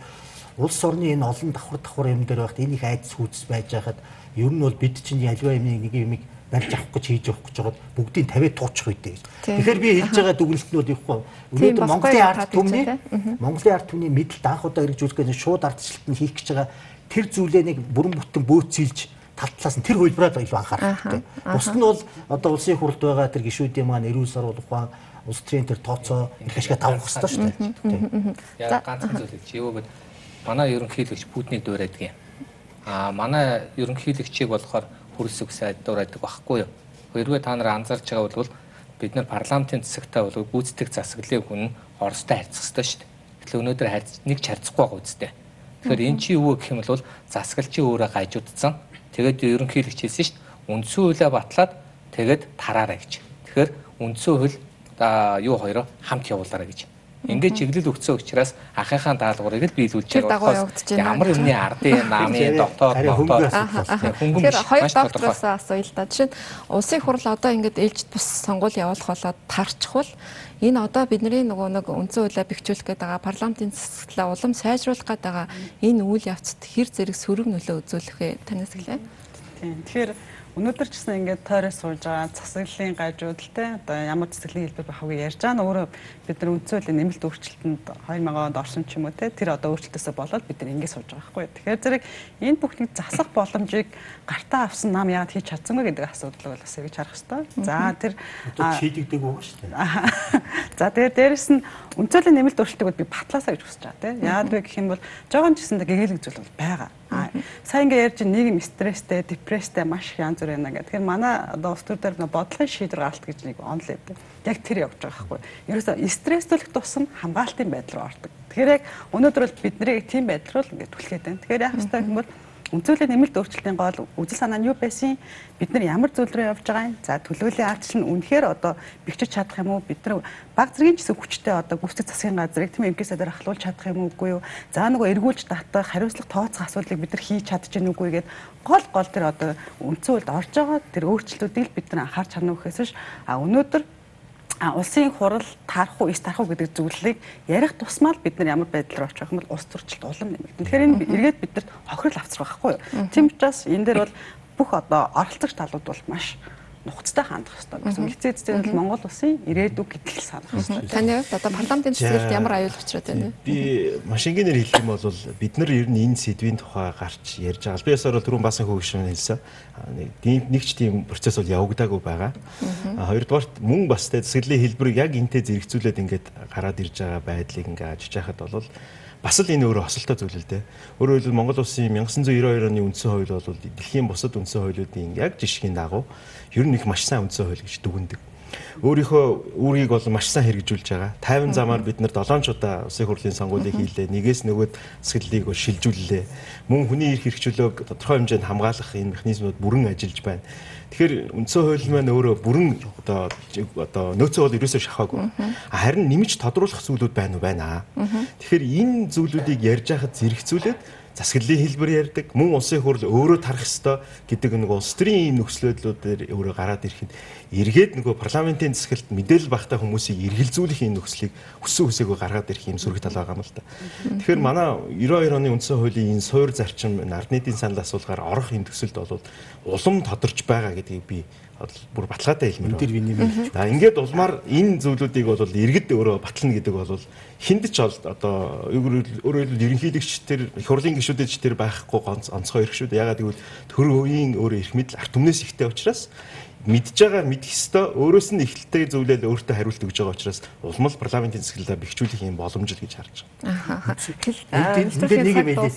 улс орны энэ олон давхар давхар юм дээр байхад энэ их айдас хүүцс байж байхад ер нь бол бид чинь альва юм нэг юм барьж авах гэж хийж явах гэж байгаад бүгдийг тавиад туучих үедээ. Тэгэхээр би хэлж байгаа дүгнэлтнүүд ихгүй. Өнөөдөр Монголын ард түмний Монголын ард түмний мэдлэлд анх удаа хэрэгжүүлэх гэж шууд ардчлалт нь хийх гэж байгаа тэр зүйлээ нэг бүрэн бүтэн бөөцөөлж тал талаас нь тэр хөлбраад илүү анхаарах хэрэгтэй. Бусд нь бол одоо улсын хурлд байгаа тэр гишүүдийн маань эрүүл сар ухаан улс төрийн тэр тооцоо их ашиг тавих хэрэгтэй шүү дээ. Яг ганцхан зүйл юу гэвэл манай ерөнхийлөгч Путинийг дуурайдаг юм. Аа манай ерөнхийлөгчийг болохоор хөрс үгсээ дураадаг байхгүй юу. Хэрвээ та нар анзаарч байгаа бол бид нар парламентын засагтаа бол гүйцэтгэх засаглалын хүн Оростой харьцах хэрэгтэй шүү дээ. Тэгэхээр өнөөдөр харьц нэг ч харьцахгүй байгаа үстэй. Тэгэхээр эн чинь юу гэх юм бол засаглалчийн өөрөө гажуудсан. Тэгээд ерөнхийлөгч хэлсэн шүү дээ. Үндсэн хуулиа батлаад тэгээд тараарай гэж. Тэгэхээр үндсэн хууль юу хоёроо хамт явуулаарай гэж. Ингээд чиглэл өгсөн учраас ахыхаа даалгаврыг л биелүүлж байгаа болохоос ямар юмны ардын (laughs) намын дотоод дотоод хөнгөн биш хоёр доктороос асууя л да. Жишээ нь улсын хурл одоо ингээд ээлжид бус сонгуул явуулах болоод тарчихвал энэ одоо бидний нөгөө нэг үндсэн хуулиа бэхжүүлэх гээд байгаа парламентын засаглалаа улам сайжруулах гээд байгаа энэ үйл явцад хэр зэрэг сөрөг нөлөө үзүүлэх вэ танаас гэлээ. Тийм. Тэгэхээр Өнөөдөр ч гэсэн ингээд тойроос сууж байгаа засаглалын гажуудалтай одоо ямар засаглалын хэлбэр байх вэ ярьж байгаа нь өөрөө бид нар үндсөлийн нэмэлт өөрчлөлтөнд 2000 онд орсон ч юм уу те тэр одоо өөрчлөлтөөсөө болоод бид нар ингээд сууж байгаа байхгүй. Тэгэхээр зэрэг энэ бүхнийг засах боломжийг гартаа авсан нам яагаад хийж чадсангүй гэдэг асуудал бол бас эргэж харах хэрэгтэй. За тэр шийдэгдэг байгаа шүү дээ. (laughs) За тэгээд дээрэс нь үндсөлийн нэмэлт өөрчлөлтөд би батлаасаа гэж хүсэж байгаа те. Яагаад вэ гэх юм бол жоохон ч гэсэн гэгээлэг зүйл бол байгаа. Сайн ингээ ярьж нийгэм стресстэй, депресстэй маш их янз бүр байна гэх. Тэгэхээр манай одоо ус төр дээр бодлогын шийдвэр гаргалт гэж нэг онл байдаг. Яг тэр явж байгаа байхгүй. Ерөөсөө стресстүүлэх тусам хамгаалтын байдал руу ордог. Тэгэхээр яг өнөөдөр бол бид нарыг тийм байдал руу ингээ түлхээд байна. Тэгэхээр яах ёстой юм Үнцөлийн нэмэлт өөрчлөлтийн гол үзэл санаа нь юу байсан? Бид нар ямар зүйл рүү явж байгаа юм? За төлөвлөлийн ардчил нь үнэхээр одоо бэхжиж чадах юм уу? Бид нар баг зэргийн гэсэн хүчтэй одоо гүйцэтгэх засгийн газрыг тийм эмкээс дээр ахлуулж чадах юм уугүй юу? За нөгөө эргүүлж татах, хариуцлага тооцох асуудлыг бид нар хийж чадж гэнэ үгүй гэд гол гол тэр одоо үндсэн хуульд орж байгаа тэр өөрчлөлтүүдийг бид нар анхаарч харна гэхээс биш а өнөөдөр а улсын хурал тарах уу, эс тарах уу гэдэг зүйлийг ярих тусмаа л бид нар ямар байдлаар очих юм бол улс төрчлөлт улам нэмэгдэнэ. Тэгэхээр энэ эргээд бидэрт хохирол авчрах байхгүй юу? Тийм учраас энэ дээр бол бүх одоо оролцогч талууд бол маш нухацтай хандах хэрэгтэй гэсэн. Эцээ эцээ бол Монгол улсын ирээдүг гэдгийг санах хэрэгтэй. Таны хувьд одоо парламентын цэцгэлд ямар аюул учраад байна вэ? Би маш энгийнээр хэлэх юм бол бид нар ер нь энэ сэдвийн тухай гарч ярьж байгаа. Би ясаар бол түрүүн басан хөвгшмөн хэлсэн. Нэг нэг ч тийм процесс бол явагдаагүй байгаа. Хоёрдугаарт мөн бас тэ цэцгэллийн хэлбэрийг яг энтэй зэрэгцүүлээд ингээд гараад ирж байгаа байдлыг ингээд ажиж яхад бол бас л энэ өөрөө хосолтой зүйл л дээ. Өөрөөр хэлбэл Монгол улсын 1992 оны үндсэн хууль бол дэлхийн бусад үндсэн хуулиудын яг жишгийн дагуу ер нь их маш сайн үндсэн хууль гэж дүгндэг. Өөрийнхөө үүргийг бол маш сайн хэрэгжүүлж байгаа. Тайван замаар бид нар 7 ч удаа улсын хурлын сонгуулийг хийлээ. Нэгээс нөгөөд сэтлийг бол шилжүүллээ. Мөн хүний эрх хэрэгжүүлээг тодорхой хэмжээнд хамгаалах энэ механизмууд бүрэн ажиллаж байна. Тэгэхээр үндсэн хууль маань өөрөө бүрэн одоо одоо нөөцөө бол ерөөсөө шахаагүй. Харин нэмж тодруулах зүйлүүд байна уу байна. Тэгэхээр энэ зүйлүүдийг ярьж байхад зэрэгцүүлээд засаглалын хэлбэр ярьдаг мөн улсын хурл өөрөө тарах ёстой гэдэг нэг улс төрийн ийм нөхцлөдлүүдээр өөрөө гараад ирэхэд эргээд нөгөө парламентын засаглалт мэдээлэл багтаа хүмүүсийг эргэлзүүлэх ийм нөхцөлийг өссөн хүсээгүй гаргаад ирэх ийм зүрх тал байгаа юм л да. Тэгэхээр манай 92 оны үндсэн хуулийн энэ суур зарчим ард нийтийн санал асуулгаар орох энэ төсөлд бол улам тодорч байгаа гэдгийг би бүр баталгаатай хэлмээр. Нэмэлт. За ингээд улмаар энэ зүйлүүдийг бол иргэд өөрөө батлна гэдэг бол хинд ч одоо өөрөөр хэлбэл ерөнхийлөгч тэр их хурлын гишүүдэд тэр байхгүй онцгой эрх шүү дээ. Ягаад гэвэл төр үеийн өөрөө эрх мэдэл арт түмнээс ихтэй учраас мэдж байгаа мэдэх ёстой өөрөөс нь ихтэй зүйлэл өөртөө хариулт өгж байгаа учраас улмал парламентын засаглалаа бэхжүүлэх юм боломж л гэж харж байгаа. Энд нэг юм хэлээ.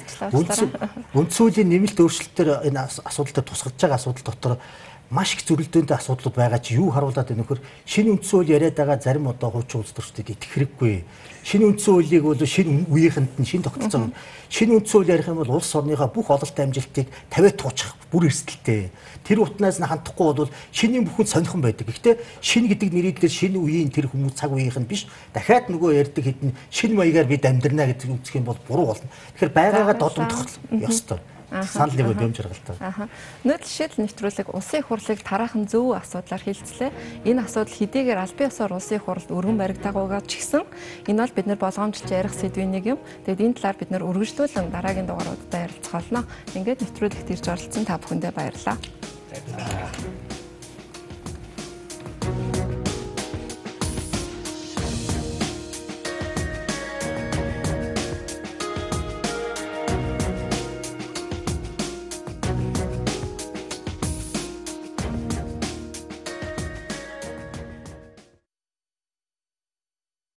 Үндсүүлийн нэмэлт өөрчлөлтөөр энэ асуудалтай тусгаж байгаа асуудал дотор маш их зөрөлдөөнтэй асуудлууд байгаа чи юу харуулад байна нөхөр шинэ үндсэн хууль яриад байгаа зарим одоо хуучин улс төрчдөд итгэх хэрэггүй шинэ үндсэн хуулийг бол шинэ үеийнхэнд нь шинэ тогтцоо шинэ үндсэн хууль ярих юм бол улс орныхоо бүх ололт амжилтыг тавиад туучих бүр эрсдэлтэй. Тэр утнаас нь хандахгүй бол шинийн бүхэн сонирхон байдаг. Гэхдээ шинэ гэдэг нэрийдлэр шинэ үеийн тэр хүмүүс цаг үеийнх нь биш. Дахиад нөгөө ярьдаг хэдэн шинэ маягаар бид амьдрнаа гэдэг үзэх юм бол буруу болно. Тэгэхээр байгаагаа додомдох ёстой санал нэг бөм жаргалтай. Аха. Нөт жишээл нэвтрүүлэг улсын хурлыг тараахан зөв асуудлаар хилцлээ. Энэ асуудал хэдийгээр аль бие усаар улсын хурлд өргөн баригдаагүйгаа ч гэсэн энэ бол бид нар болгоомжлж ярих сэдвийн нэг юм. Тэгэд энэ талаар бид нар үргэлжлүүлэн дараагийн дугааруудад ярилцах болно. Ингээд нэвтрүүлэгт ирж оролцсон та бүхэндээ баярлалаа. Thank you.